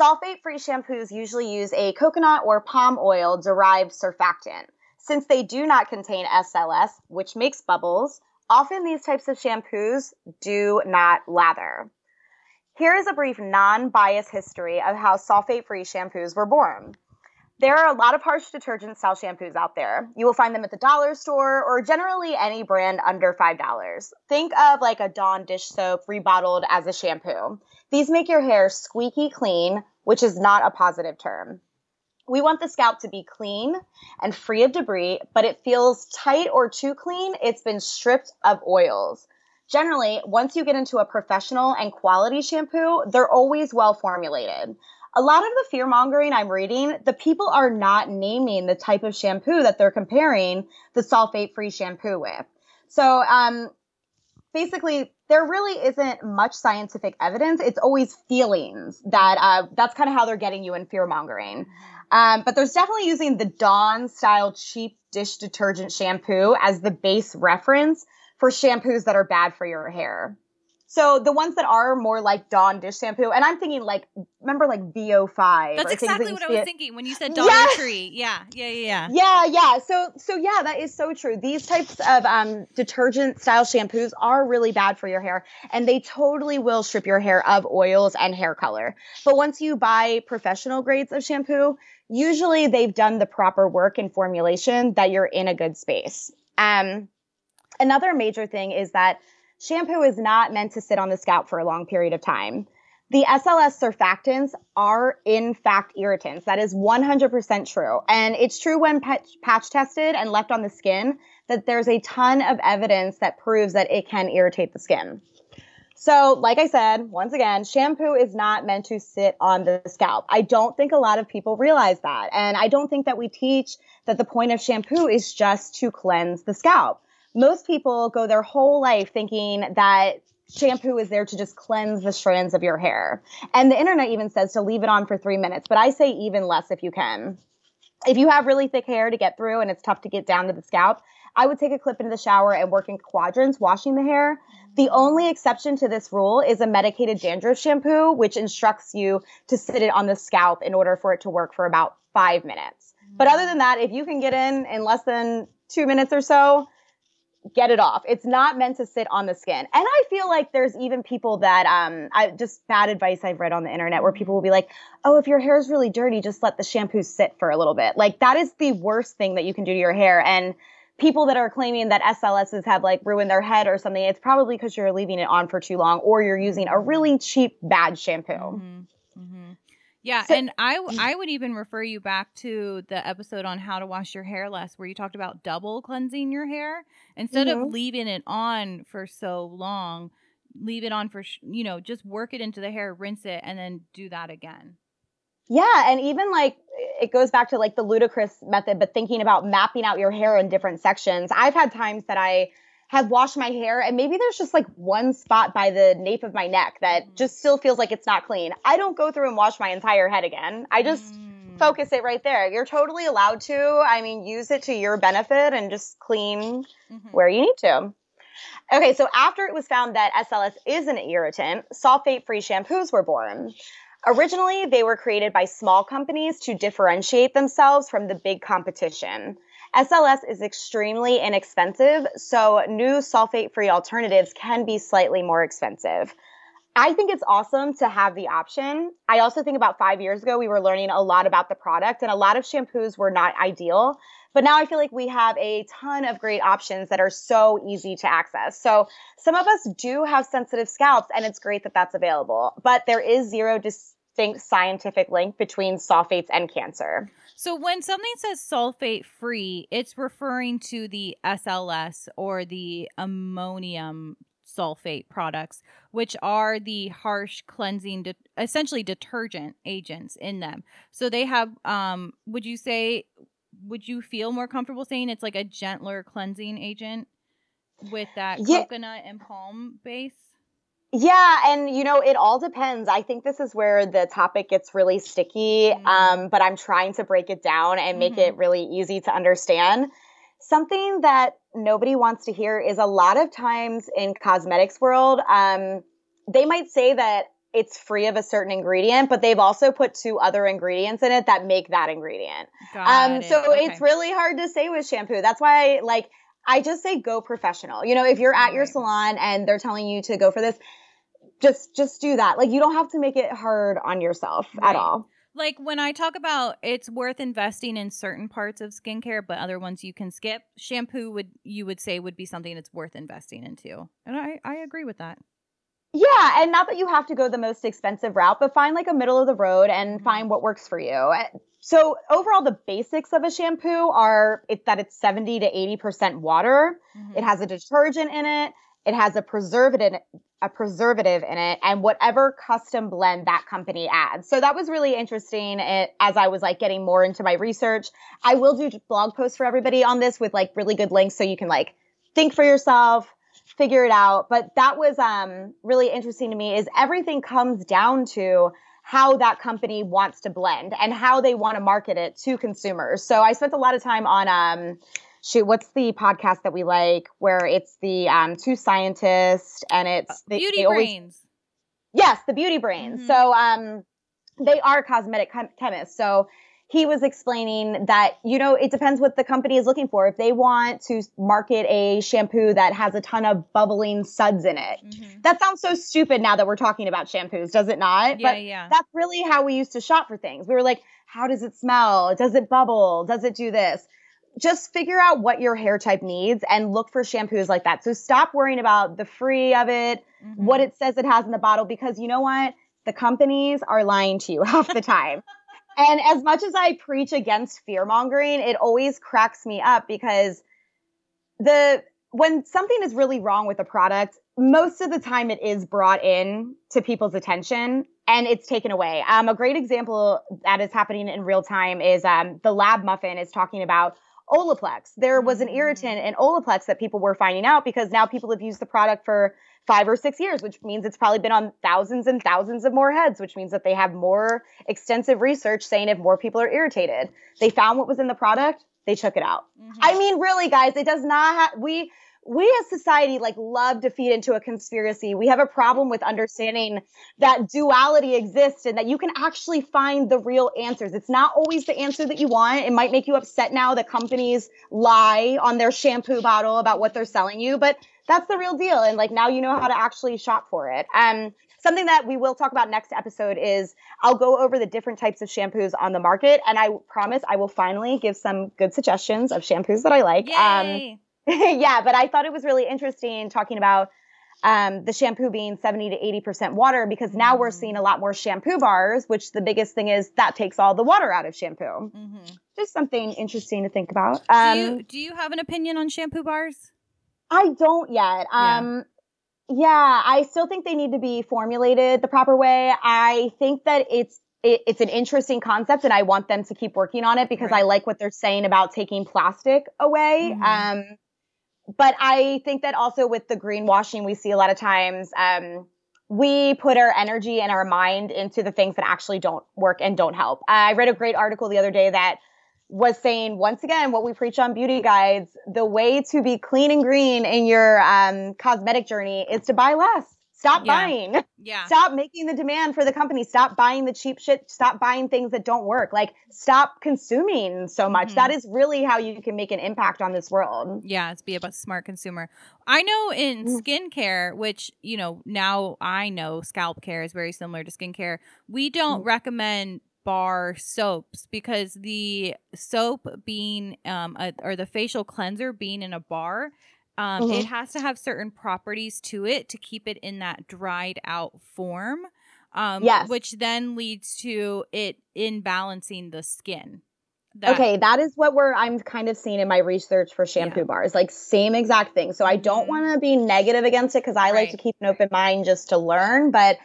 S2: Sulfate free shampoos usually use a coconut or palm oil derived surfactant. Since they do not contain SLS, which makes bubbles, often these types of shampoos do not lather. Here is a brief non biased history of how sulfate free shampoos were born. There are a lot of harsh detergent style shampoos out there. You will find them at the dollar store or generally any brand under $5. Think of like a Dawn dish soap rebottled as a shampoo. These make your hair squeaky clean, which is not a positive term. We want the scalp to be clean and free of debris, but it feels tight or too clean. It's been stripped of oils. Generally, once you get into a professional and quality shampoo, they're always well formulated. A lot of the fear mongering I'm reading, the people are not naming the type of shampoo that they're comparing the sulfate free shampoo with. So, um, basically, there really isn't much scientific evidence. It's always feelings that uh, that's kind of how they're getting you in fear mongering. Um, but there's definitely using the Dawn style cheap dish detergent shampoo as the base reference for shampoos that are bad for your hair. So the ones that are more like Dawn dish shampoo, and I'm thinking like, remember like VO5.
S1: That's exactly that what I was it. thinking when you said Dollar yes! Tree. Yeah, yeah, yeah,
S2: yeah. Yeah, yeah. So, so yeah, that is so true. These types of um, detergent style shampoos are really bad for your hair, and they totally will strip your hair of oils and hair color. But once you buy professional grades of shampoo, usually they've done the proper work and formulation that you're in a good space. Um, another major thing is that shampoo is not meant to sit on the scalp for a long period of time. The SLS surfactants are in fact irritants. That is 100% true. And it's true when patch, patch tested and left on the skin that there's a ton of evidence that proves that it can irritate the skin. So, like I said, once again, shampoo is not meant to sit on the scalp. I don't think a lot of people realize that. And I don't think that we teach that the point of shampoo is just to cleanse the scalp most people go their whole life thinking that shampoo is there to just cleanse the strands of your hair. And the internet even says to leave it on for three minutes, but I say even less if you can. If you have really thick hair to get through and it's tough to get down to the scalp, I would take a clip into the shower and work in quadrants washing the hair. The only exception to this rule is a medicated dandruff shampoo, which instructs you to sit it on the scalp in order for it to work for about five minutes. But other than that, if you can get in in less than two minutes or so, get it off. It's not meant to sit on the skin. And I feel like there's even people that um I just bad advice I've read on the internet where people will be like, "Oh, if your hair is really dirty, just let the shampoo sit for a little bit." Like that is the worst thing that you can do to your hair and people that are claiming that SLSs have like ruined their head or something, it's probably because you're leaving it on for too long or you're using a really cheap bad shampoo. Mm-hmm.
S1: Mm-hmm. Yeah, so, and I (clears throat) I would even refer you back to the episode on how to wash your hair less, where you talked about double cleansing your hair instead mm-hmm. of leaving it on for so long. Leave it on for you know just work it into the hair, rinse it, and then do that again.
S2: Yeah, and even like it goes back to like the ludicrous method, but thinking about mapping out your hair in different sections. I've had times that I have washed my hair and maybe there's just like one spot by the nape of my neck that mm. just still feels like it's not clean. I don't go through and wash my entire head again. I just mm. focus it right there. You're totally allowed to. I mean, use it to your benefit and just clean mm-hmm. where you need to. Okay, so after it was found that SLS is an irritant, sulfate free shampoos were born. Originally, they were created by small companies to differentiate themselves from the big competition. SLS is extremely inexpensive, so new sulfate free alternatives can be slightly more expensive. I think it's awesome to have the option. I also think about five years ago, we were learning a lot about the product, and a lot of shampoos were not ideal. But now I feel like we have a ton of great options that are so easy to access. So some of us do have sensitive scalps, and it's great that that's available. But there is zero distinct scientific link between sulfates and cancer.
S1: So when something says sulfate free, it's referring to the SLS or the ammonium sulfate products, which are the harsh cleansing, de- essentially detergent agents in them. So they have, um, would you say, would you feel more comfortable saying it's like a gentler cleansing agent with that yeah. coconut and palm base?
S2: Yeah, and you know, it all depends. I think this is where the topic gets really sticky, mm-hmm. um, but I'm trying to break it down and make mm-hmm. it really easy to understand. Something that nobody wants to hear is a lot of times in cosmetics world, um, they might say that it's free of a certain ingredient, but they've also put two other ingredients in it that make that ingredient. Um, it. so okay. it's really hard to say with shampoo. That's why, I, like, I just say go professional. You know, if you're at your salon and they're telling you to go for this, just just do that. Like you don't have to make it hard on yourself right. at all.
S1: Like when I talk about it's worth investing in certain parts of skincare, but other ones you can skip. Shampoo would you would say would be something that's worth investing into, and I I agree with that.
S2: Yeah, and not that you have to go the most expensive route, but find like a middle of the road and mm-hmm. find what works for you. So overall, the basics of a shampoo are it, that it's 70 to 80% water. Mm-hmm. It has a detergent in it. It has a preservative a preservative in it and whatever custom blend that company adds. So that was really interesting as I was like getting more into my research. I will do blog posts for everybody on this with like really good links so you can like think for yourself, figure it out. But that was um, really interesting to me. Is everything comes down to how that company wants to blend and how they want to market it to consumers. So I spent a lot of time on um, shoot, what's the podcast that we like where it's the um, two scientists and it's
S1: they, Beauty they Brains. Always,
S2: yes, the Beauty Brains. Mm-hmm. So um, they are cosmetic chem- chemists. So he was explaining that, you know, it depends what the company is looking for. If they want to market a shampoo that has a ton of bubbling suds in it, mm-hmm. that sounds so stupid now that we're talking about shampoos, does it not?
S1: Yeah, but yeah.
S2: That's really how we used to shop for things. We were like, how does it smell? Does it bubble? Does it do this? Just figure out what your hair type needs and look for shampoos like that. So stop worrying about the free of it, mm-hmm. what it says it has in the bottle, because you know what? The companies are lying to you (laughs) half the time. And as much as I preach against fear mongering, it always cracks me up because the when something is really wrong with a product, most of the time it is brought in to people's attention and it's taken away. Um, a great example that is happening in real time is um, the Lab Muffin is talking about Olaplex. There was an irritant in Olaplex that people were finding out because now people have used the product for five or six years, which means it's probably been on thousands and thousands of more heads, which means that they have more extensive research saying if more people are irritated. They found what was in the product, they took it out. Mm-hmm. I mean, really, guys, it does not have, we, we as society like love to feed into a conspiracy. We have a problem with understanding that duality exists and that you can actually find the real answers. It's not always the answer that you want. It might make you upset now that companies lie on their shampoo bottle about what they're selling you, but that's the real deal. And like now you know how to actually shop for it. Um, something that we will talk about next episode is I'll go over the different types of shampoos on the market, and I promise I will finally give some good suggestions of shampoos that I like.
S1: Um, (laughs)
S2: yeah, but I thought it was really interesting talking about um, the shampoo being 70 to 80% water because now mm. we're seeing a lot more shampoo bars, which the biggest thing is that takes all the water out of shampoo. Mm-hmm. Just something interesting to think about.
S1: Um, do, you, do you have an opinion on shampoo bars?
S2: I don't yet. Um, yeah. yeah, I still think they need to be formulated the proper way. I think that it's it, it's an interesting concept, and I want them to keep working on it because right. I like what they're saying about taking plastic away. Mm-hmm. Um, but I think that also with the greenwashing, we see a lot of times. Um, we put our energy and our mind into the things that actually don't work and don't help. I read a great article the other day that was saying once again what we preach on beauty guides the way to be clean and green in your um, cosmetic journey is to buy less stop yeah. buying
S1: yeah
S2: stop making the demand for the company stop buying the cheap shit stop buying things that don't work like stop consuming so much mm-hmm. that is really how you can make an impact on this world
S1: yeah it's be a smart consumer i know in mm. skincare which you know now i know scalp care is very similar to skincare we don't mm-hmm. recommend bar soaps because the soap being um a, or the facial cleanser being in a bar um mm-hmm. it has to have certain properties to it to keep it in that dried out form um yes. which then leads to it imbalancing the skin
S2: that, okay, that is what we're I'm kind of seeing in my research for shampoo yeah. bars, like same exact thing. So I don't mm-hmm. want to be negative against it because I right. like to keep an open mind just to learn, but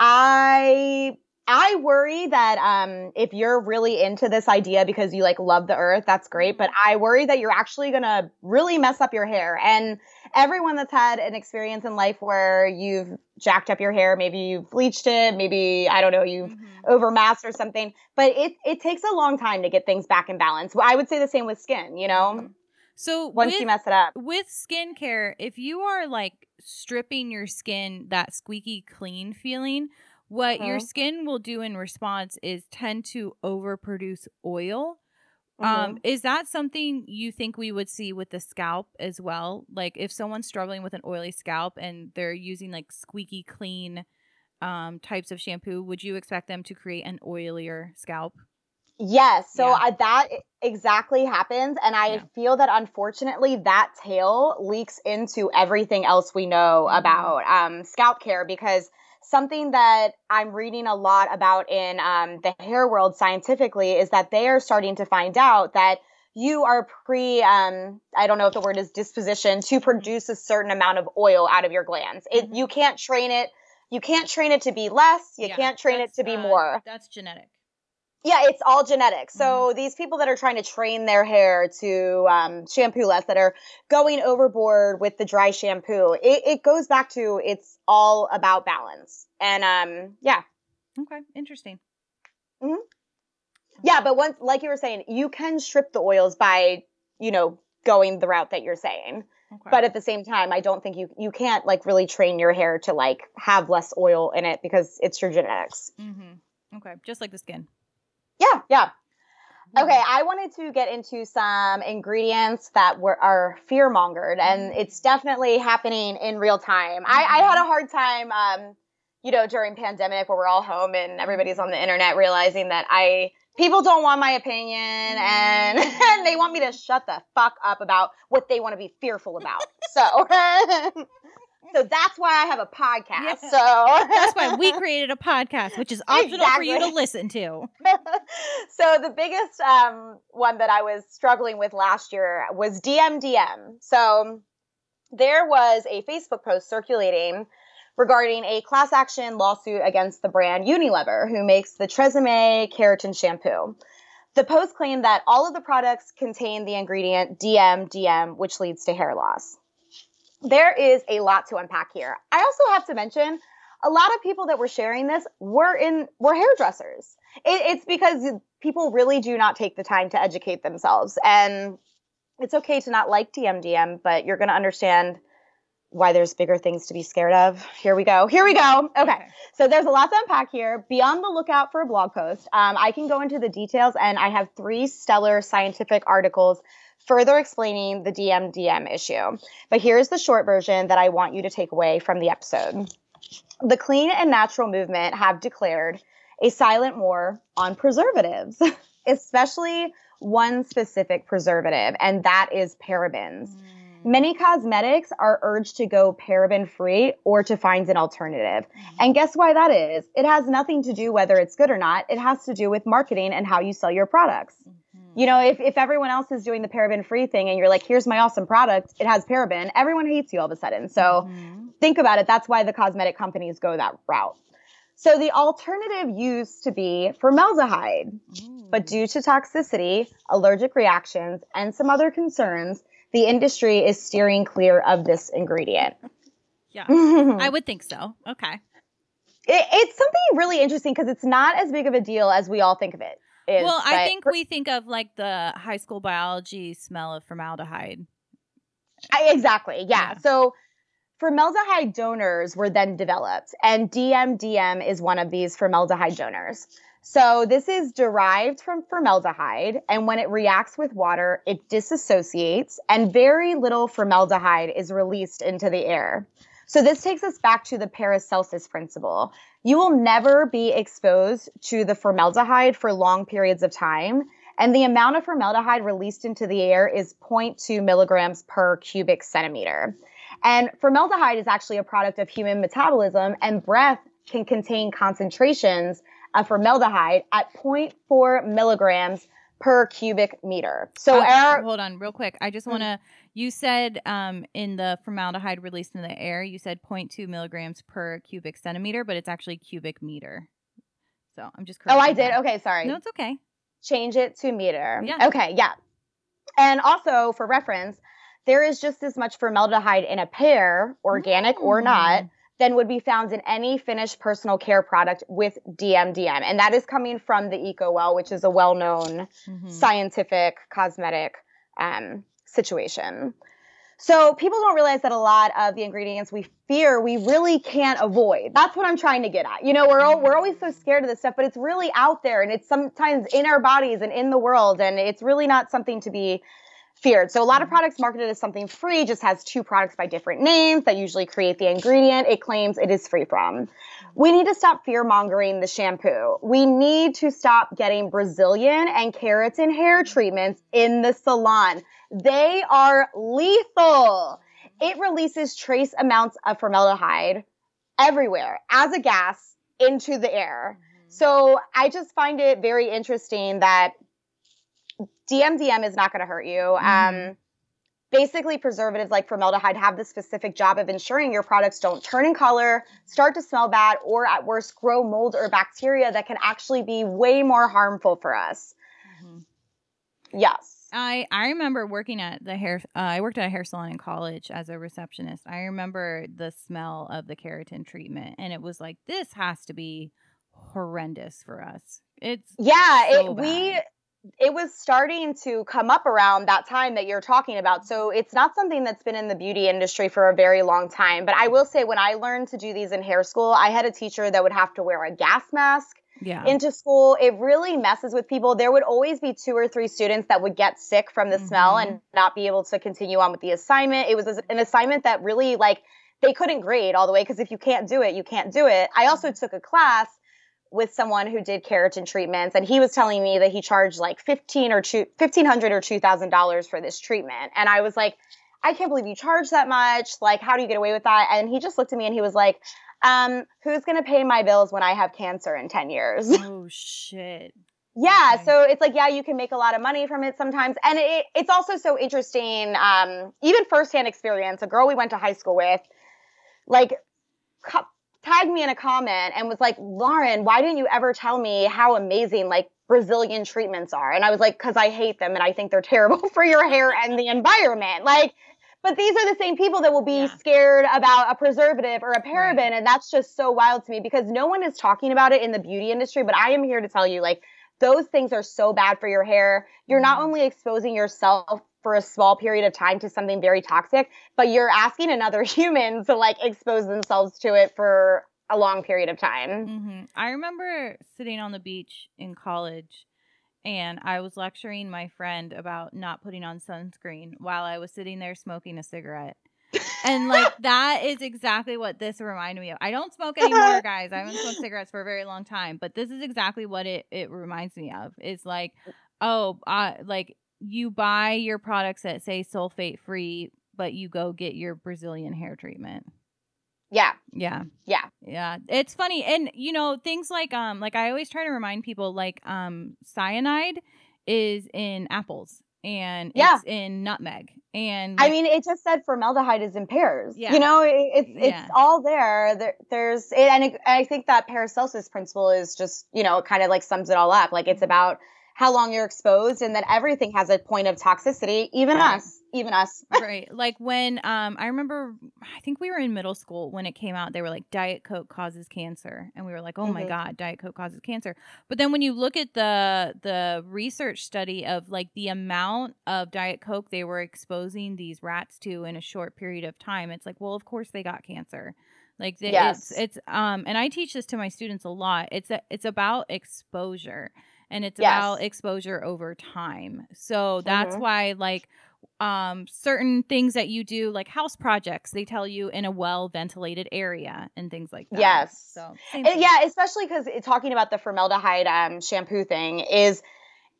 S2: I I worry that um, if you're really into this idea because you like love the earth, that's great. But I worry that you're actually gonna really mess up your hair. And everyone that's had an experience in life where you've jacked up your hair, maybe you've bleached it, maybe I don't know, you've mm-hmm. overmasked or something. But it it takes a long time to get things back in balance. I would say the same with skin. You know. Mm-hmm.
S1: So
S2: once with, you mess it up
S1: with skincare, if you are like stripping your skin that squeaky clean feeling what your uh-huh. skin will do in response is tend to overproduce oil. Um, mm-hmm. is that something you think we would see with the scalp as well? Like if someone's struggling with an oily scalp and they're using like squeaky clean um, types of shampoo, would you expect them to create an oilier scalp?
S2: Yes. So yeah. I, that exactly happens. And I yeah. feel that unfortunately that tail leaks into everything else we know mm-hmm. about um, scalp care because – something that I'm reading a lot about in um, the hair world scientifically is that they are starting to find out that you are pre um, i don't know if the word is disposition to produce a certain amount of oil out of your glands. It, mm-hmm. you can't train it you can't train it to be less you yeah, can't train it to be uh, more.
S1: that's genetic
S2: Yeah, it's all genetics. So mm-hmm. these people that are trying to train their hair to um, shampoo less, that are going overboard with the dry shampoo, it, it goes back to it's all about balance. And um, yeah.
S1: Okay, interesting.
S2: Mm-hmm. Yeah, but once, like you were saying, you can strip the oils by, you know, going the route that you're saying. Okay. But at the same time, I don't think you you can't like really train your hair to like have less oil in it because it's your genetics.
S1: Mm-hmm. Okay, just like the skin.
S2: Yeah, yeah. Okay, I wanted to get into some ingredients that were are fear mongered, and mm-hmm. it's definitely happening in real time. Mm-hmm. I, I had a mm-hmm. hard time, um, you know, during pandemic where we're all home and everybody's on the internet, realizing that I people don't want my opinion and, (laughs) and they want me to shut the fuck up about what they want to be fearful about. So, (laughs) so that's why I have a podcast. Yeah. So (laughs)
S1: that's why we (laughs) created a podcast, which is optional exactly. for you to listen to. (laughs)
S2: so the biggest um, one that I was struggling with last year was DMDM. So there was a Facebook post circulating regarding a class action lawsuit against the brand Unilever, who makes the Tresemme keratin shampoo. The post claimed that all of the products contain the ingredient DMDM, which leads to hair loss. There is a lot to unpack here. I also have to mention a lot of people that were sharing this were in were hairdressers. It, it's because people really do not take the time to educate themselves, and it's okay to not like DMDM, but you're going to understand why there's bigger things to be scared of. Here we go. Here we go. Okay. okay. So there's a lot to unpack here. Be on the lookout for a blog post. Um, I can go into the details, and I have three stellar scientific articles further explaining the DMDM issue. But here's the short version that I want you to take away from the episode. The clean and natural movement have declared a silent war on preservatives, (laughs) especially one specific preservative, and that is parabens. Mm. Many cosmetics are urged to go paraben free or to find an alternative. Mm-hmm. And guess why that is? It has nothing to do whether it's good or not. It has to do with marketing and how you sell your products. You know, if, if everyone else is doing the paraben free thing and you're like, here's my awesome product, it has paraben, everyone hates you all of a sudden. So mm-hmm. think about it. That's why the cosmetic companies go that route. So the alternative used to be formaldehyde, but due to toxicity, allergic reactions, and some other concerns, the industry is steering clear of this ingredient.
S1: Yeah, (laughs) I would think so. Okay.
S2: It, it's something really interesting because it's not as big of a deal as we all think of it.
S1: Well, I think we think of like the high school biology smell of formaldehyde.
S2: I, exactly. Yeah. yeah. So formaldehyde donors were then developed, and DMDM is one of these formaldehyde donors. So this is derived from formaldehyde, and when it reacts with water, it disassociates, and very little formaldehyde is released into the air. So this takes us back to the Paracelsus principle. You will never be exposed to the formaldehyde for long periods of time, and the amount of formaldehyde released into the air is 0.2 milligrams per cubic centimeter. And formaldehyde is actually a product of human metabolism, and breath can contain concentrations of formaldehyde at 0.4 milligrams per cubic meter. So
S1: air. Hold on, real quick. I just mm. want to. You said um, in the formaldehyde released in the air, you said 0.2 milligrams per cubic centimeter, but it's actually cubic meter. So I'm just.
S2: Oh, I did. That. Okay, sorry.
S1: No, it's okay.
S2: Change it to meter. Yeah. Okay. Yeah. And also for reference, there is just as much formaldehyde in a pear, organic mm. or not, than would be found in any finished personal care product with DMDM. And that is coming from the EcoWell, which is a well known mm-hmm. scientific cosmetic um, situation. So people don't realize that a lot of the ingredients we fear we really can't avoid. That's what I'm trying to get at. You know, we're all, we're always so scared of this stuff, but it's really out there and it's sometimes in our bodies and in the world and it's really not something to be feared. So a lot of products marketed as something free just has two products by different names that usually create the ingredient it claims it is free from. We need to stop fear mongering the shampoo. We need to stop getting Brazilian and keratin hair treatments in the salon. They are lethal. It releases trace amounts of formaldehyde everywhere as a gas into the air. Mm-hmm. So I just find it very interesting that DMDM is not going to hurt you. Mm-hmm. Um, basically preservatives like formaldehyde have the specific job of ensuring your products don't turn in color, start to smell bad, or at worst grow mold or bacteria that can actually be way more harmful for us. Mm-hmm. Yes.
S1: I I remember working at the hair. Uh, I worked at a hair salon in college as a receptionist. I remember the smell of the keratin treatment, and it was like this has to be horrendous for us. It's
S2: yeah. So it we it was starting to come up around that time that you're talking about. So it's not something that's been in the beauty industry for a very long time. But I will say, when I learned to do these in hair school, I had a teacher that would have to wear a gas mask yeah. into school. It really messes with people. There would always be two or three students that would get sick from the mm-hmm. smell and not be able to continue on with the assignment. It was an assignment that really, like, they couldn't grade all the way because if you can't do it, you can't do it. I also took a class with someone who did keratin treatments and he was telling me that he charged like 15 or 2 1500 or $2000 for this treatment. And i was like i can't believe you charge that much. Like how do you get away with that? And he just looked at me and he was like um who's going to pay my bills when i have cancer in 10 years? (laughs)
S1: Oh shit.
S2: Yeah okay. so it's like yeah you can make a lot of money from it sometimes. And it, it's also so interesting um even firsthand experience a girl we went to high school with like tagged me in a comment and was like, Lauren, why didn't you ever tell me how amazing like Brazilian treatments are? And I was like, because I hate them and I think they're (laughs) terrible for your hair and the environment. Like, but these are the same people that will be yeah. scared about a preservative or a paraben. Right. And that's just so wild to me because no one is talking about it in the beauty industry. But I am here to tell you, like, those things are so bad for your hair. You're not mm-hmm. only exposing yourself for a small period of time to something very toxic, but you're asking another (laughs) human to like expose themselves to it for a long period of time.
S1: Mm-hmm. I remember sitting on the beach in college and I was lecturing my friend about not putting on sunscreen while I was sitting there smoking a cigarette. and like (laughs) that is exactly what this reminded me of. I don't smoke anymore, guys. I haven't smoked cigarettes for a very long time, but this is exactly what it it reminds me of. It's like, oh, uh, like you buy your products that say sulfate free, but you go get your Brazilian hair treatment.
S2: Yeah.
S1: Yeah.
S2: Yeah.
S1: Yeah. It's funny. And you know, things like um like I always try to remind people like um cyanide is in apples and yeah. it's in nutmeg. And
S2: I mean, it just said formaldehyde is in pears. Yeah. You know, it, it's it's yeah. all there. there there's and it, I think that Paracelsus principle is just you know kind of like sums it all up. Like it's mm-hmm. about how long you're exposed and that everything has a point of toxicity even right. us even us. (laughs)
S1: Right. Like when um i remember i think we were in middle school when it came out they were like diet coke causes cancer. And we were like oh mm-hmm. my god diet coke causes cancer. But then when you look at the the research study of like the amount of diet coke they were exposing these rats to in a short period of time it's like well of course they got cancer. Like the, yes. it's it's um and i teach this to my students a lot. It's a, it's about exposure and it's yes. about exposure over time. So that's mm-hmm. why like um certain things that you do like house projects they tell you in a well ventilated area and things like that
S2: yes so yeah especially because talking about the formaldehyde um, shampoo thing is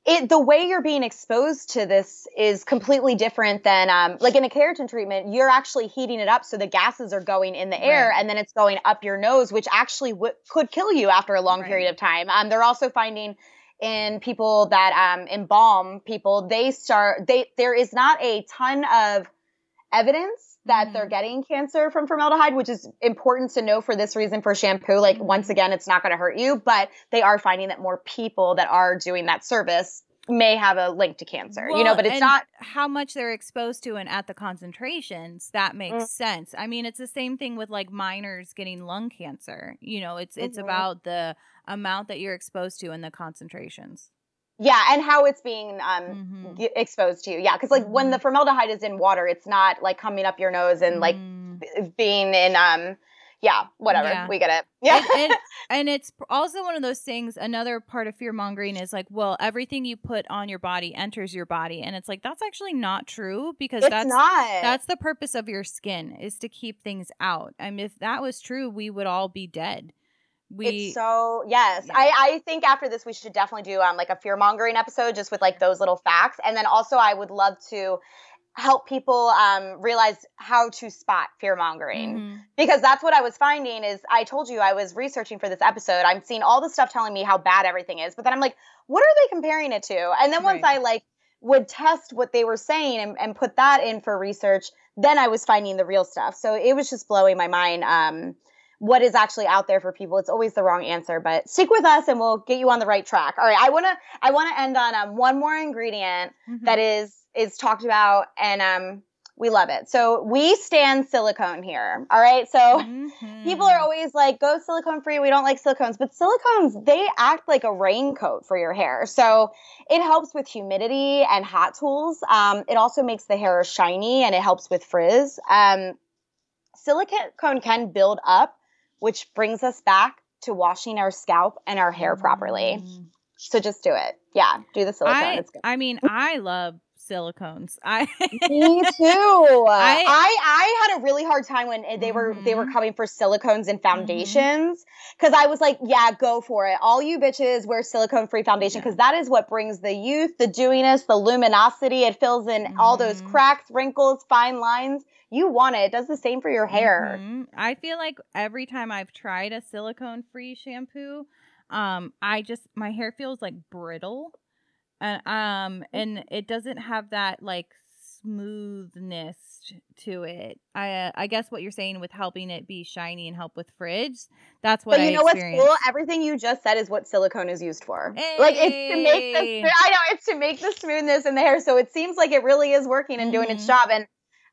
S2: it the way you're being exposed to this is completely different than um, like in a keratin treatment you're actually heating it up so the gases are going in the air right. and then it's going up your nose which actually w- could kill you after a long right. period of time um, they're also finding in people that um, embalm people, they start they there is not a ton of evidence that mm-hmm. they're getting cancer from formaldehyde, which is important to know for this reason for shampoo. Like mm-hmm. once again, it's not going to hurt you, but they are finding that more people that are doing that service may have a link to cancer, well, you know, but it's not
S1: how much they're exposed to and at the concentrations that makes mm. sense. I mean, it's the same thing with like miners getting lung cancer. You know, it's mm-hmm. it's about the amount that you're exposed to and the concentrations.
S2: Yeah, and how it's being um, mm-hmm. exposed to you. Yeah, because like mm-hmm. when the mm-hmm. formaldehyde is in water, it's not like coming up your nose and like mm. b- being in um yeah, whatever. Yeah. We get it. (laughs) Yeah.
S1: And, and, and, it's also one of those things. Another part of fear mongering is like, well, everything you put on your body enters your body. And it's like, that's actually not true because
S2: it's
S1: that's
S2: not.
S1: That's the purpose of your skin is to keep things out. I mean, if that was true, we would all be dead
S2: we it's so yes yeah. i i think after this we should definitely do um like a fear mongering episode just with like those little facts and then also i would love to help people um, realize how to spot fear mongering mm-hmm. because that's what i was finding is i told you i was researching for this episode i'm seeing all the stuff telling me how bad everything is but then i'm like what are they comparing it to and then once right. i like would test what they were saying and, and put that in for research, then I was finding the real stuff. So it was just blowing my mind. Um, what is actually out there for people. It's always the wrong answer, but stick with us and we'll get you on the right track. All right, I want to I want to end on um, one more ingredient
S1: Mhm.
S2: that is is talked about and um we love it. So we stand silicone here. All right? So
S1: Mhm.
S2: people are always like go silicone free. We don't like silicones, but silicones they act like a raincoat for your hair. So it helps with humidity and hot tools. Um, it also makes the hair shiny and it helps with frizz. Um, silicone can build up, which brings us back to washing our scalp and our hair properly.
S1: Mm.
S2: So just do it. Yeah, do the silicone.
S1: I,
S2: it's good.
S1: I mean, I love silicones. I
S2: Me (laughs) too. I,
S1: I-
S2: I had a really hard time when they were they were coming for silicones and
S1: Mm-hmm.
S2: foundations because I was like, yeah, go for it. All you bitches wear silicone free foundation
S1: Yeah.
S2: because that is what brings the youth, the dewiness, the luminosity. It fills in all those
S1: Mhm.
S2: cracks, wrinkles, fine lines. You want it. It does the same for your hair.
S1: Mhm. I feel like every time I've tried a silicone free shampoo, um, I just my hair feels like brittle, and um, and it doesn't have that like smoothness to it. I uh, I guess what you're saying with helping it be shiny and help with frizz, that's what
S2: But you
S1: I
S2: know what's cool? Everything you just said is what silicone is used for. Like it's to make the I know it's to make the smoothness in the hair. So it seems like it really is working and doing its
S1: Mhm.
S2: job. And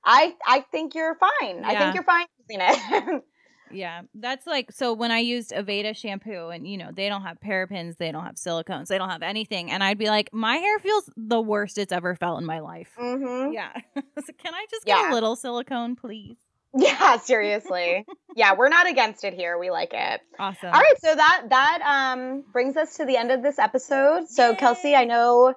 S2: I I think you're fine. I think you're fine using it. (laughs)
S1: Yeah, that's like so when I used Aveda shampoo and you know, they don't have parabens, they don't have silicones, they don't have anything and I'd be like my hair feels the worst it's ever felt in my life.
S2: hmm
S1: Yeah. (laughs) so can I just get
S2: Yeah.
S1: a little silicone, please? (laughs)
S2: Yeah, seriously. yeah, we're not against it here. We like it.
S1: Awesome.
S2: All right, so that that um brings us to the end of this episode. So Kelsey, I know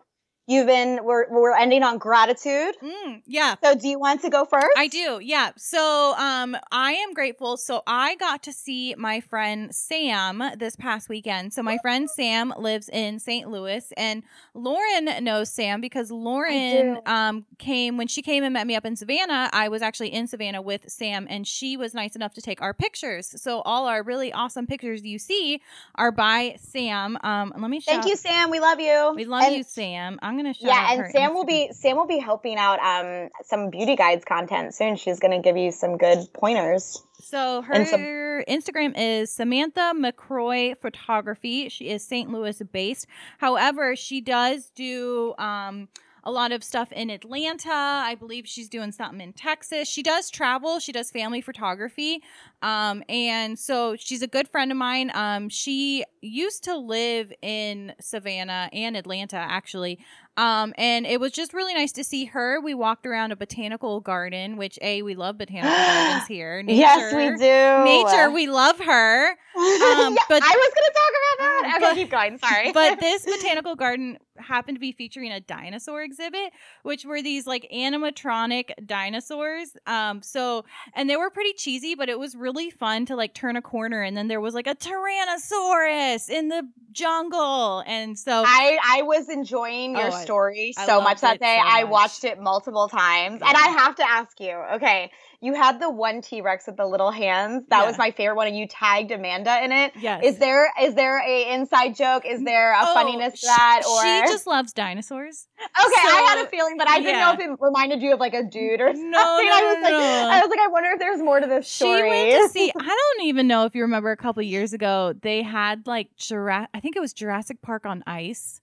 S2: you've been we're we're ending on gratitude.
S1: Mm, yeah.
S2: So do you want to go first?
S1: I do. Yeah. So um I am grateful. So I got to see my friend Sam this past weekend. So my friend Sam lives in St. Louis and Lauren knows Sam because Lauren um came when she came and met me up in Savannah. I was actually in Savannah with Sam and she was nice enough to take our pictures. So all our really awesome pictures you see are by Sam. Um let me shout
S2: Thank you, Sam. We love you.
S1: We love
S2: And-
S1: you, Sam. I'm gonna shout
S2: Yeah, and Sam will be Sam will be helping out um some beauty guides content soon. She's gonna give you some good pointers.
S1: So her
S2: some-
S1: Instagram is Samantha McCroy Photography. She is St. Louis based. However, she does do um a lot of stuff in Atlanta. I believe she's doing something in Texas. She does travel. She does family photography. Um, and so she's a good friend of mine. Um, she used to live in Savannah and Atlanta, actually. Um, and it was just really nice to see her. We walked around a botanical garden, which a we love botanical (gasps) gardens here.
S2: Yes, we do.
S1: Nature, we love her. (laughs) um,
S2: yeah,
S1: but-
S2: I was gonna talk about that. (laughs) Okay,
S1: But-
S2: keep going. Sorry.
S1: But (laughs) this botanical garden happened to be featuring a dinosaur exhibit, which were these like animatronic dinosaurs. Um, so and they were pretty cheesy, but it was really fun to like turn a corner and then there was like a Tyrannosaurus in the jungle, and so
S2: I I was enjoying your
S1: Oh,
S2: story
S1: I
S2: so much that day.
S1: so
S2: I watched it multiple times, and I have to ask you. Okay, you had the one T Rex with the little hands. That
S1: Yeah.
S2: was my favorite one, and you tagged Amanda in it.
S1: yes.
S2: Is there is there a inside joke? Is there a
S1: Oh,
S2: funniness to that? Or
S1: she just loves dinosaurs.
S2: okay, I had a feeling, but I didn't
S1: yeah.
S2: know if it reminded you of like a dude or (laughs) something.
S1: No, no,
S2: I was like,
S1: no.
S2: I was like, I wonder if there's more to this story.
S1: She went to (laughs) see. I don't even know if you remember a couple years ago. They had like Jurassic. I think it was Jurassic Park on ice,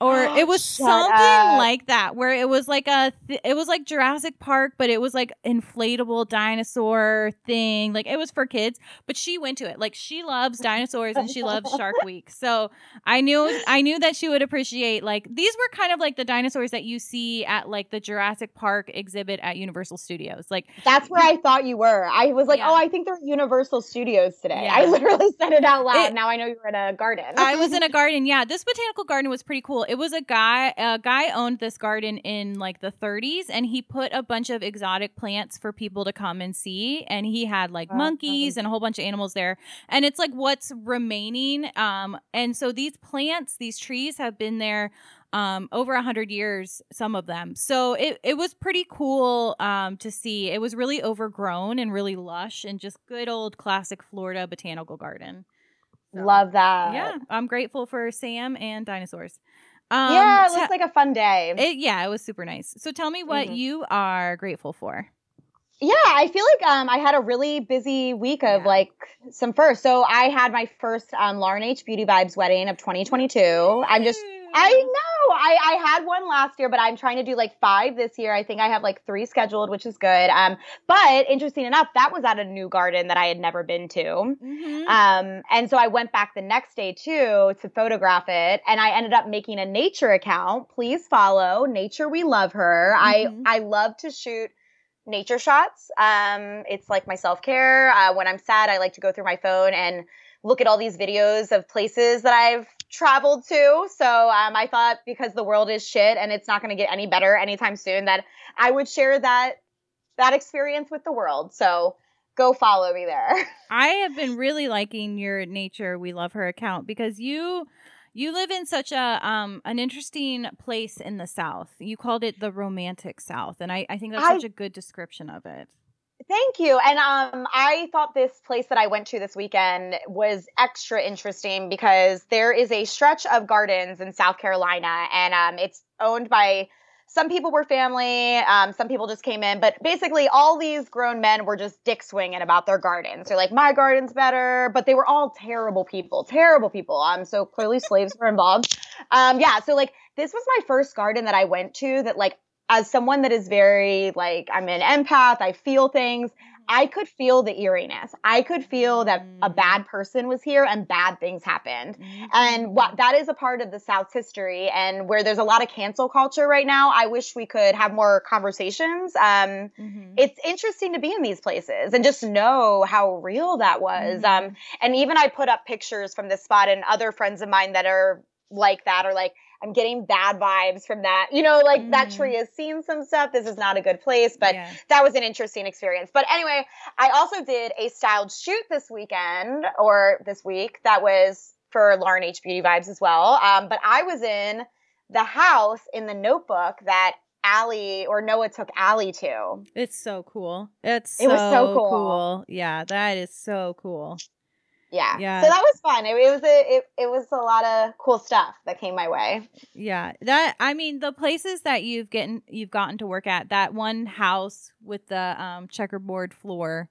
S1: or oh, it was
S2: Shut
S1: something
S2: up.
S1: like that, where it was like a. Th- it was like Jurassic Park, but it was like inflatable dinosaur thing. Like it was for kids, but she went to it. Like she loves dinosaurs and she loves Shark (laughs) Week. So I knew I knew that she would appreciate like these were kind of like the dinosaurs that you see at like the Jurassic Park exhibit at Universal Studios. Like
S2: That's where I thought you were. I was like,
S1: Yeah.
S2: oh, I think they're at Universal Studios today.
S1: Yeah.
S2: I literally said it out loud.
S1: It-
S2: now I know you're in a garden.
S1: I was in a (laughs) garden. Yeah, this botanical garden was pretty cool. It was a guy. A guy owned this garden in like the 30s, and he put a bunch of exotic plants for people to come and see. And he had like
S2: Wow.
S1: monkeys and a whole bunch of animals there. And it's like what's remaining. Um, and so these plants, these trees, have been there um over a hundred years some of them so it, it was pretty cool um to see it was really overgrown and really lush and just good old classic florida botanical garden So-
S2: Love that.
S1: yeah, I'm grateful for Sam and dinosaurs. Um,
S2: yeah, it
S1: te-
S2: looks like a fun day.
S1: it, yeah, it was super nice. So tell me what
S2: Mhm.
S1: you are grateful for.
S2: Yeah, I feel like um, I had a really busy week of
S1: Yeah.
S2: like some first. So I had my first um, Lauren H Beauty Vibes wedding of 2022. I'm just, I know, I, I had one last year, but I'm trying to do like five this year. I think I have like three scheduled, which is good. Um, but interesting enough, that was at a new garden that I had never been to.
S1: Mhm.
S2: Um, and so I went back the next day too to photograph it, and I ended up making a nature account. Please follow Nature We Love Her.
S1: Mhm.
S2: I I love to shoot nature shots. Um, it's like my self care. Uh, when I'm sad, I like to go through my phone and look at all these videos of places that I've traveled to. So um, I thought because the world is shit and it's not going to get any better anytime soon, that I would share that that experience with the world. So go follow me there. (laughs)
S1: I have been really liking your nature we love her account because you you live in such a um an interesting place in the south. You called it the romantic south and I I think that's
S2: I-
S1: such a good description of it.
S2: Thank you. And um, I thought this place that I went to this weekend was extra interesting because there is a stretch of gardens in South Carolina, and um, it's owned by some people were family, um, some people just came in, but basically all these grown men were just dick swinging about their gardens. They're like, my garden's better, but they were all terrible people, terrible people. Um, so clearly slaves were involved. Um, yeah, so like this was my first garden that I went to that like as someone that is very like I'm an empath, I feel things. I could feel the eeriness. I could feel that a
S1: Mm.
S2: bad person was here and bad things happened. And what that is a part of the South's history and where there's a lot of cancel culture right now. I wish we could have more conversations. Um,
S1: Mhm.
S2: it's interesting to be in these places and just know how real that was.
S1: Mhm.
S2: Um, and even I put up pictures from this spot, and other friends of mine that are like that are like, I'm getting bad vibes from that. You know, like that
S1: Mhm.
S2: tree has seen some stuff. This is not a good place, but
S1: Yeah.
S2: that was an interesting experience. But anyway, I also did a styled shoot this weekend or this week that was for Lauren H Beauty Vibes as well. Um, but I was in the house in the notebook that Allie or Noah took Allie to.
S1: It's so cool. It's
S2: It was so cool.
S1: cool. Yeah, that is so cool.
S2: Yeah.
S1: Yeah.
S2: So that was fun. It, it was a it, it was a lot of cool stuff that came my way.
S1: Yeah, that I mean the places that you've gotten you've gotten to work at that one house with the um checkerboard floor.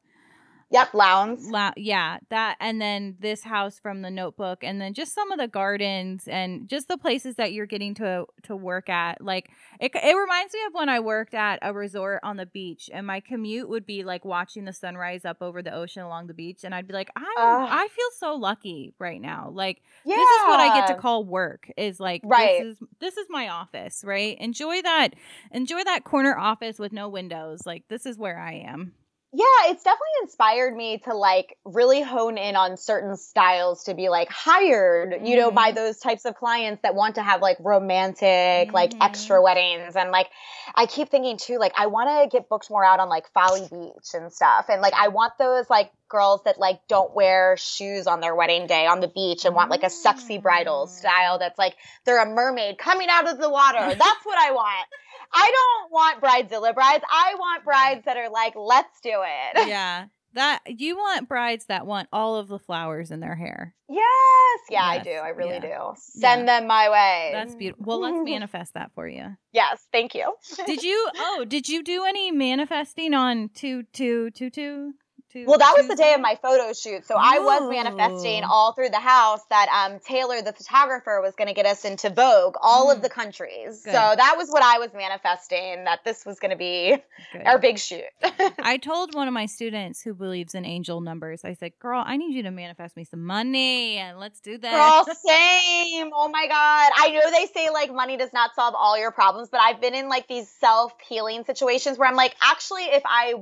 S2: Yep, Lowndes.
S1: La- yeah, that and then this house from the Notebook, and then just some of the gardens and just the places that you're getting to to work at. Like it, it reminds me of when I worked at a resort on the beach, and my commute would be like watching the sunrise up over the ocean along the beach, and I'd be like, I
S2: Ugh.
S1: I feel so lucky right now. Like
S2: Yeah.
S1: this is what I get to call work. Is like
S2: Right.
S1: this is this is my office, right? Enjoy that enjoy that corner office with no windows. Like this is where I am.
S2: Yeah, it's definitely inspired me to like really hone in on certain styles to be like hired, you know, by
S1: Mhm.
S2: those types of clients that want to have like romantic, like
S1: Mhm.
S2: extra weddings. And like, I keep thinking too, like, I want to get booked more out on like Folly Beach and stuff. And like, I want those like girls that like don't wear shoes on their wedding day on the beach and want like a sexy bridal
S1: Mm.
S2: style that's like they're a mermaid coming out of the water. That's what I want. I don't want bridezilla brides. I want brides that are like, let's do it. (laughs)
S1: yeah. That you want brides that want all of the flowers in their hair.
S2: Yes. Yeah, I do. I really
S1: yeah.
S2: do. Send them my way.
S1: That's beautiful. Well, let's (laughs) manifest that for you.
S2: Yes. Thank you.
S1: Did you? (laughs) Oh, did you do any manifesting on two two two two? Two
S2: Well, that was the day of my photo shoot. So I was manifesting all through the house that um, Taylor, the photographer, was going to get us into Vogue, all
S1: Mm.
S2: of the countries.
S1: Good.
S2: So that was what I was manifesting, that this was going to be
S1: Good.
S2: our big shoot. (laughs)
S1: I told one of my students who believes in angel numbers. I said, "Girl, I need you to manifest me some money, and let's do that."
S2: Girl, (laughs) same. Oh my God. I know they say like money does not solve all your problems, but I've been in like these self healing situations where I'm like, actually, if I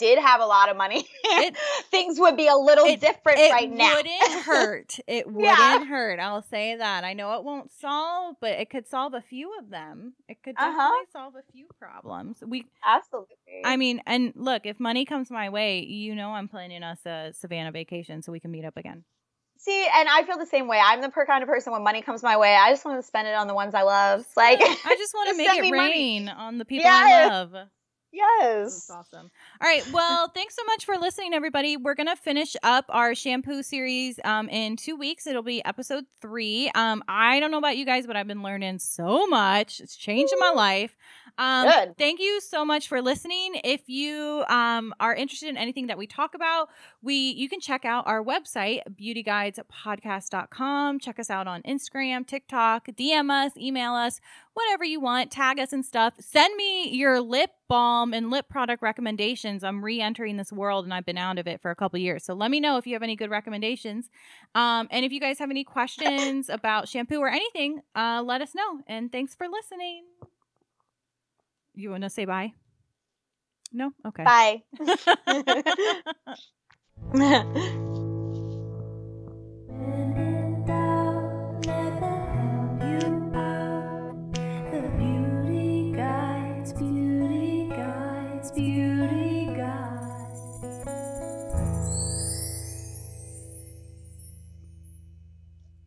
S2: did have a lot of money,
S1: It- (laughs)
S2: things would be a little
S1: it-
S2: different
S1: it
S2: right now.
S1: It wouldn't hurt. It (laughs) wouldn't
S2: Yeah.
S1: hurt. I'll say that. I know it won't solve, but it could solve a few of them. It could
S2: Uh-huh.
S1: definitely solve a few problems. We
S2: Absolutely.
S1: I mean, and look, if money comes my way, you know I'm planning us a Savannah vacation so we can meet up again.
S2: See, and I feel the same way. I'm the per kind of person when money comes my way, I just want to spend it on the ones I love. Like,
S1: I just want (laughs) to make it
S2: me money.
S1: rain on the people I love.
S2: Yes.
S1: That's awesome. All right. Well, thanks so much for listening, everybody. We're gonna finish up our shampoo series um, in two weeks. It'll be episode three. Um, I don't know about you guys, but I've been learning so much. It's changing my life. Um,
S2: Good.
S1: Thank you so much for listening. If you um, are interested in anything that we talk about, we you can check out our website, beautyguidespodcast.com. Check us out on Instagram, TikTok, DM us, email us, whatever you want, tag us and stuff. Send me your lip balm and lip product recommendations. I'm re-entering this world and I've been out of it for a couple years. So let me know if you have any good recommendations. Um, and if you guys have any questions about shampoo or anything, uh, let us know. And thanks for listening. You want to say bye? No? Okay.
S2: Bye. (laughs) (laughs) (laughs)